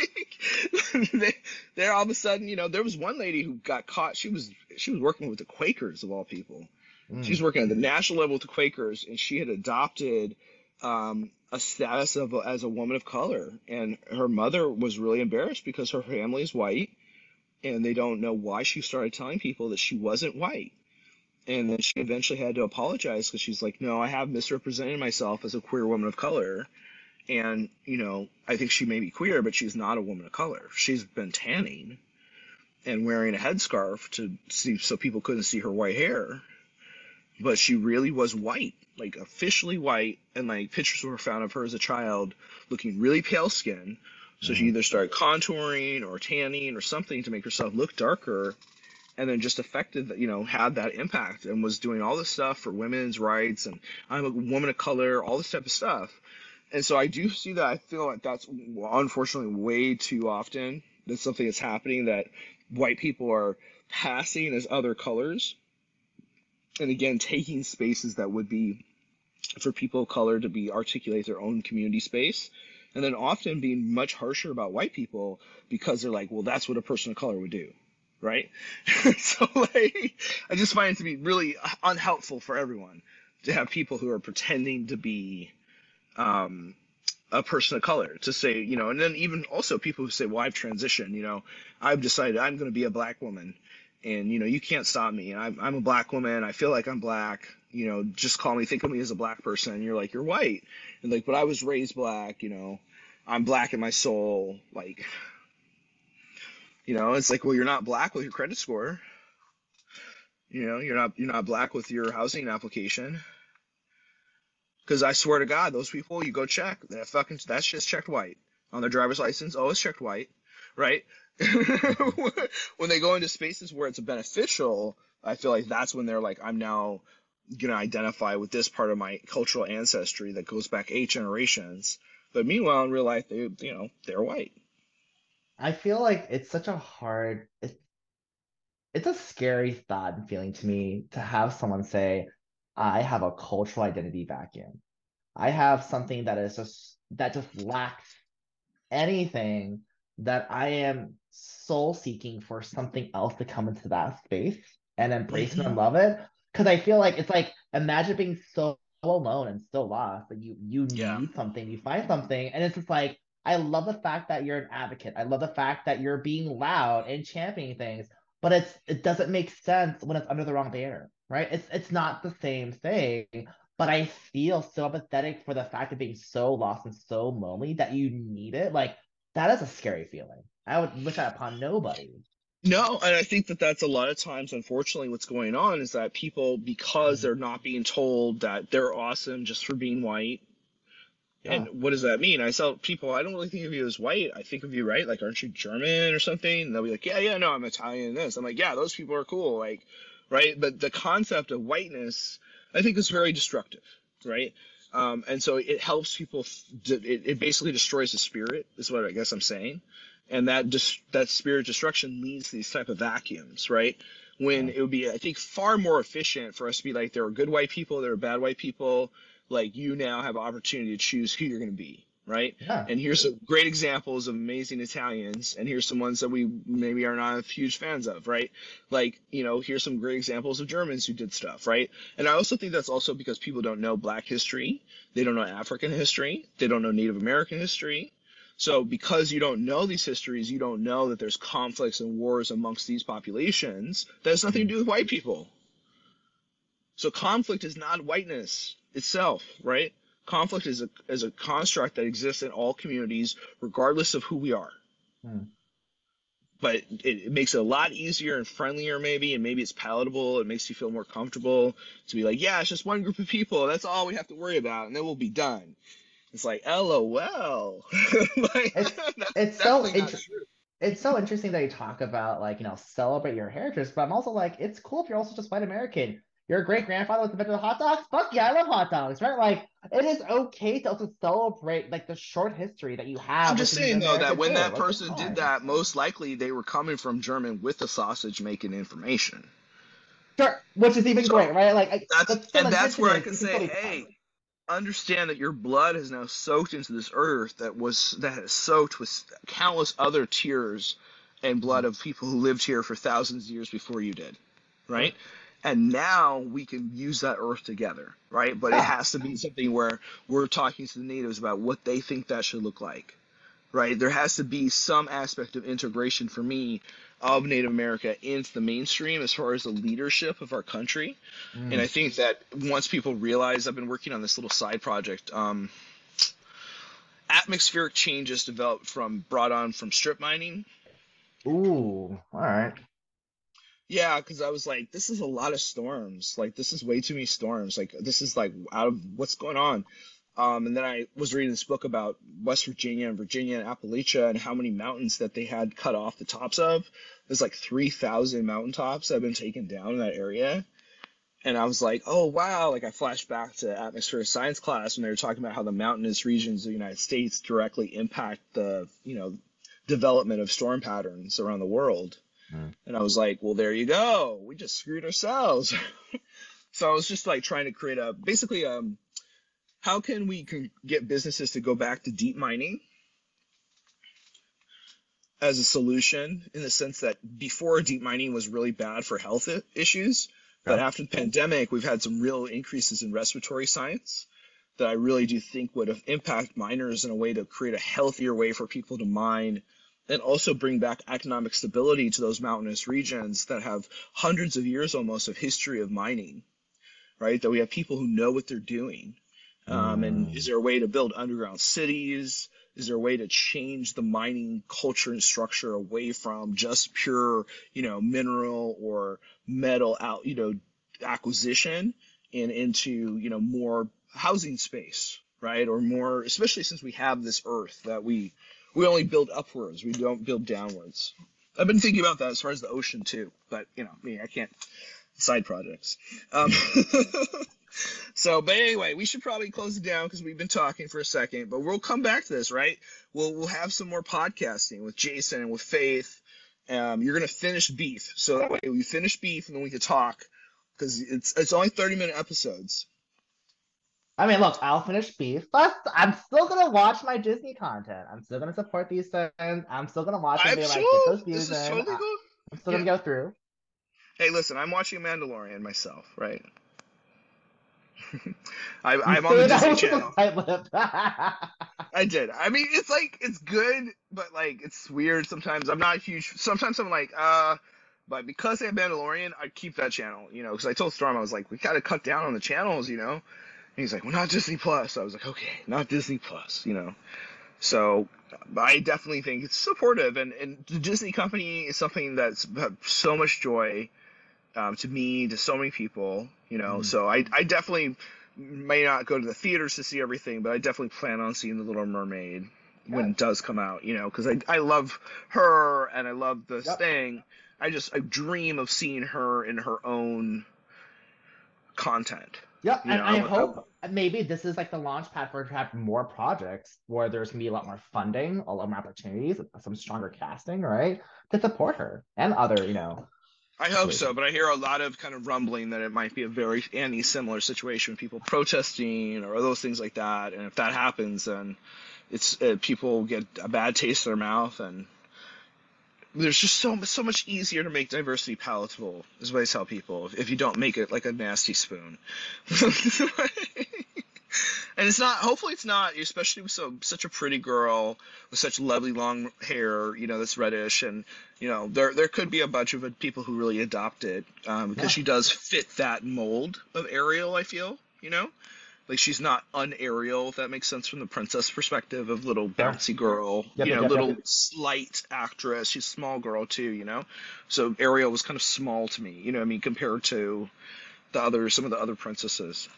they, they're all of a sudden, you know, there was one lady who got caught. She was she was working with the Quakers of all people. Mm. She's working at the national level with the Quakers, and she had adopted um, a status of as a woman of color. And her mother was really embarrassed because her family is white, and they don't know why she started telling people that she wasn't white. And then she eventually had to apologize because she's like, "No, I have misrepresented myself as a queer woman of color." and you know I think she may be queer, but she's not a woman of color. She's been tanning and wearing a headscarf to see so people couldn't see her white hair, but she really was white, like officially white, and like pictures were found of her as a child looking really pale skin. So she mm-hmm. either started contouring or tanning or something to make herself look darker and then just affected that you know had that impact and was doing all this stuff for women's rights and i'm a woman of color all this type of stuff and so i do see that i feel like that's unfortunately way too often that's something that's happening that white people are passing as other colors and again taking spaces that would be for people of color to be articulate their own community space and then often being much harsher about white people because they're like well that's what a person of color would do right? so like, I just find it to be really unhelpful for everyone to have people who are pretending to be um, a person of color to say, you know, and then even also people who say, well, I've transitioned, you know, I've decided I'm going to be a black woman and, you know, you can't stop me. I'm, I'm a black woman. I feel like I'm black, you know, just call me, think of me as a black person. And you're like, you're white. And like, but I was raised black, you know, I'm black in my soul. Like, you know, it's like, well, you're not black with your credit score. You know, you're not you're not black with your housing application. Because I swear to God, those people, you go check that fucking that's just checked white on their driver's license. Oh, it's checked white, right? when they go into spaces where it's beneficial, I feel like that's when they're like, I'm now gonna identify with this part of my cultural ancestry that goes back eight generations. But meanwhile, in real life, they you know they're white. I feel like it's such a hard it's it's a scary thought and feeling to me to have someone say, I have a cultural identity vacuum. I have something that is just that just lacks anything that I am soul seeking for something else to come into that space and embrace mm-hmm. it and love it. Cause I feel like it's like imagine being so alone and so lost that you you yeah. need something, you find something, and it's just like I love the fact that you're an advocate. I love the fact that you're being loud and championing things, but it's it doesn't make sense when it's under the wrong banner, right? It's it's not the same thing. But I feel so empathetic for the fact of being so lost and so lonely that you need it. Like that is a scary feeling. I would wish that upon nobody. No, and I think that that's a lot of times, unfortunately, what's going on is that people, because mm-hmm. they're not being told that they're awesome just for being white, yeah. And what does that mean? I tell people, I don't really think of you as white. I think of you, right? Like, aren't you German or something? And they'll be like, yeah, yeah, no, I'm Italian. This. I'm like, yeah, those people are cool. Like, right? But the concept of whiteness, I think, is very destructive, right? Um, and so it helps people. it, it basically destroys the spirit, is what I guess I'm saying. And that just that spirit destruction leads to these type of vacuums, right? When yeah. it would be, I think, far more efficient for us to be like, there are good white people, there are bad white people. Like you now have opportunity to choose who you're going to be right? Yeah. and here's some great examples of amazing italians and here's some ones that we maybe are not huge fans of right? Like you know here's some great examples of germans who did stuff right? And i also think that's also because people don't know black history. They don't know african history. They don't know native american history so because you don't know these histories you don't know that there's conflicts and wars amongst these populations that has nothing to do with white people so conflict is not whiteness itself, right? Conflict is a is a construct that exists in all communities, regardless of who we are. Hmm. But it, it, makes it a lot easier and friendlier, maybe, and maybe it's palatable. It makes you feel more comfortable to be like, yeah, it's just one group of people. That's all we have to worry about, and then we'll be done. It's like, lol. like, it's, it's so interesting it's so interesting that you talk about like you know celebrate your heritage but i'm also like it's cool if you're also just white american your great grandfather was inventor of hot dogs? Fuck yeah, I love hot dogs, right? Like it is okay to also celebrate like the short history that you have. I'm just saying though that when that person did that, most likely they were coming from German with the sausage making information. Sure, which is even so great, right? Like that's, and that's where I can say, hey, understand that your blood has now soaked into this earth that was that has soaked with countless other tears and blood of people who lived here for thousands of years before you did, right? and now we can use that earth together right but it has to be something where we're talking to the natives about what they think that should look like right there has to be some aspect of integration for me of native america into the mainstream as far as the leadership of our country mm. and i think that once people realize i've been working on this little side project um, atmospheric changes developed from brought on from strip mining. Ooh, all right. Yeah, because I was like, this is a lot of storms. Like, this is way too many storms. Like, this is like out of what's going on. Um, and then I was reading this book about West Virginia and Virginia and Appalachia and how many mountains that they had cut off the tops of. There's like 3,000 mountaintops that have been taken down in that area. And I was like, oh, wow. Like, I flashed back to atmospheric science class when they were talking about how the mountainous regions of the United States directly impact the, you know, development of storm patterns around the world. Mm. And I was like, well, there you go. We just screwed ourselves. so I was just like trying to create a basically um how can we get businesses to go back to deep mining as a solution in the sense that before deep mining was really bad for health issues but after the pandemic we've had some real increases in respiratory science that i really do think would have impact miners in a way to create a healthier way for people to mine and also bring back economic stability to those mountainous regions that have hundreds of years almost of history of mining right? That we have people who know what they're doing um, and is there a way to build underground cities? Is there a way to change the mining culture and structure away from just pure, you know, mineral or metal out, you know, acquisition and into, you know, more housing space, right? Or more, especially since we have this earth that we, we only build upwards. We don't build downwards. I've been thinking about that as far as the ocean too, but you know, me, I can't side projects. Um, so, but anyway, we should probably close it down because we've been talking for a second. But we'll come back to this, right? We'll we'll have some more podcasting with Jason and with Faith. Um, you're gonna finish Beef, so that way we finish Beef and then we can talk because it's it's only 30 minute episodes. I mean, look, I'll finish Beef, but I'm still gonna watch my Disney content. I'm still gonna support these things. I'm still gonna watch them. I'm sure. Like, those views this is totally cool. I'm still yeah. gonna go through. Hey, listen, I'm watching Mandalorian myself, right? I, I'm on the Disney Channel. I did. I mean, it's like it's good, but like it's weird sometimes. I'm not a huge. Sometimes I'm like, uh, but because they have Mandalorian, I keep that channel. You know, because I told Storm I was like, we got to cut down on the channels. You know, and he's like, well, not Disney Plus. I was like, okay, not Disney Plus. You know, so I definitely think it's supportive, and and the Disney company is something that's so much joy um, to me, to so many people, you know. Mm. So I, I definitely may not go to the theaters to see everything, but I definitely plan on seeing The Little Mermaid yeah. when it does come out, you know, because I, I love her and I love the yep. thing. I just I dream of seeing her in her own content. Yeah, and know, I, I hope I, maybe this is like the launch pad for to have more projects where there's gonna be a lot more funding, a lot more opportunities, some stronger casting, right, to support her and other, you know, I hope so, but I hear a lot of kind of rumbling that it might be a very any similar situation, people protesting or those things like that. And if that happens, then it's uh, people get a bad taste in their mouth, and there's just so so much easier to make diversity palatable. Is what I tell people. If, if you don't make it like a nasty spoon. and it's not hopefully it's not especially with so such a pretty girl with such lovely long hair you know that's reddish and you know there there could be a bunch of people who really adopt it um, because yeah. she does fit that mold of ariel i feel you know like she's not un-Ariel, if that makes sense from the princess perspective of little bouncy girl, yep, you know, yep, little yep. slight actress. She's a small girl too, you know. So Ariel was kind of small to me, you know. I mean, compared to the other some of the other princesses.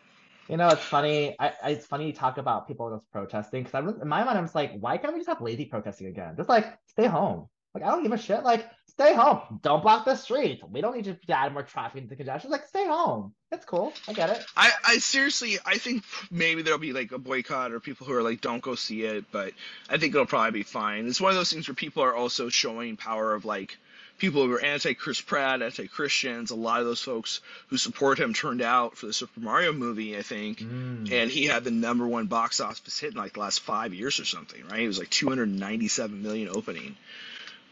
You know, it's funny. I, I it's funny you talk about people just protesting because I in my mind, I'm just like, why can't we just have lazy protesting again? Just like stay home. Like I don't give a shit. Like stay home. Don't block the streets. We don't need to add more traffic into congestion. Like stay home. It's cool. I get it. I, I seriously, I think maybe there'll be like a boycott or people who are like, don't go see it. But I think it'll probably be fine. It's one of those things where people are also showing power of like people who are anti Chris Pratt, anti Christians. A lot of those folks who support him turned out for the Super Mario movie, I think, mm. and he had the number one box office hit in like the last five years or something, right? It was like 297 million opening.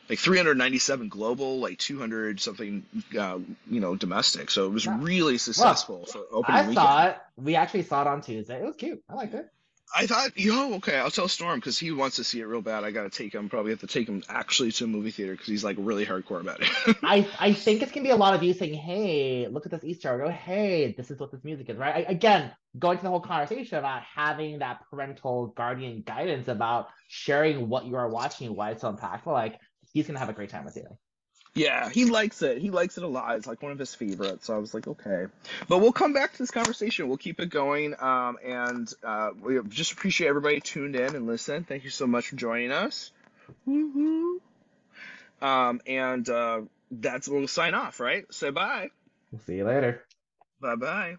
Like 397 global, like 200 something, uh, you know, domestic. So it was yeah. really successful well, for opening. I weekend. saw it. We actually saw it on Tuesday. It was cute. I liked it. I thought, yo, okay, I'll tell Storm because he wants to see it real bad. I gotta take him. Probably have to take him actually to a movie theater because he's like really hardcore about it. I I think it's gonna be a lot of you saying, "Hey, look at this Easter egg." Oh, hey, this is what this music is, right? I, again, going to the whole conversation about having that parental guardian guidance about sharing what you are watching, why it's so impactful. Like he's gonna have a great time with you. Yeah, he likes it. He likes it a lot. It's like one of his favorites. So I was like, okay. But we'll come back to this conversation. We'll keep it going. Um, and uh, we just appreciate everybody tuned in and listen. Thank you so much for joining us. Woo-hoo. Um, and uh, that's we'll sign off, right? Say bye. We'll see you later. Bye bye.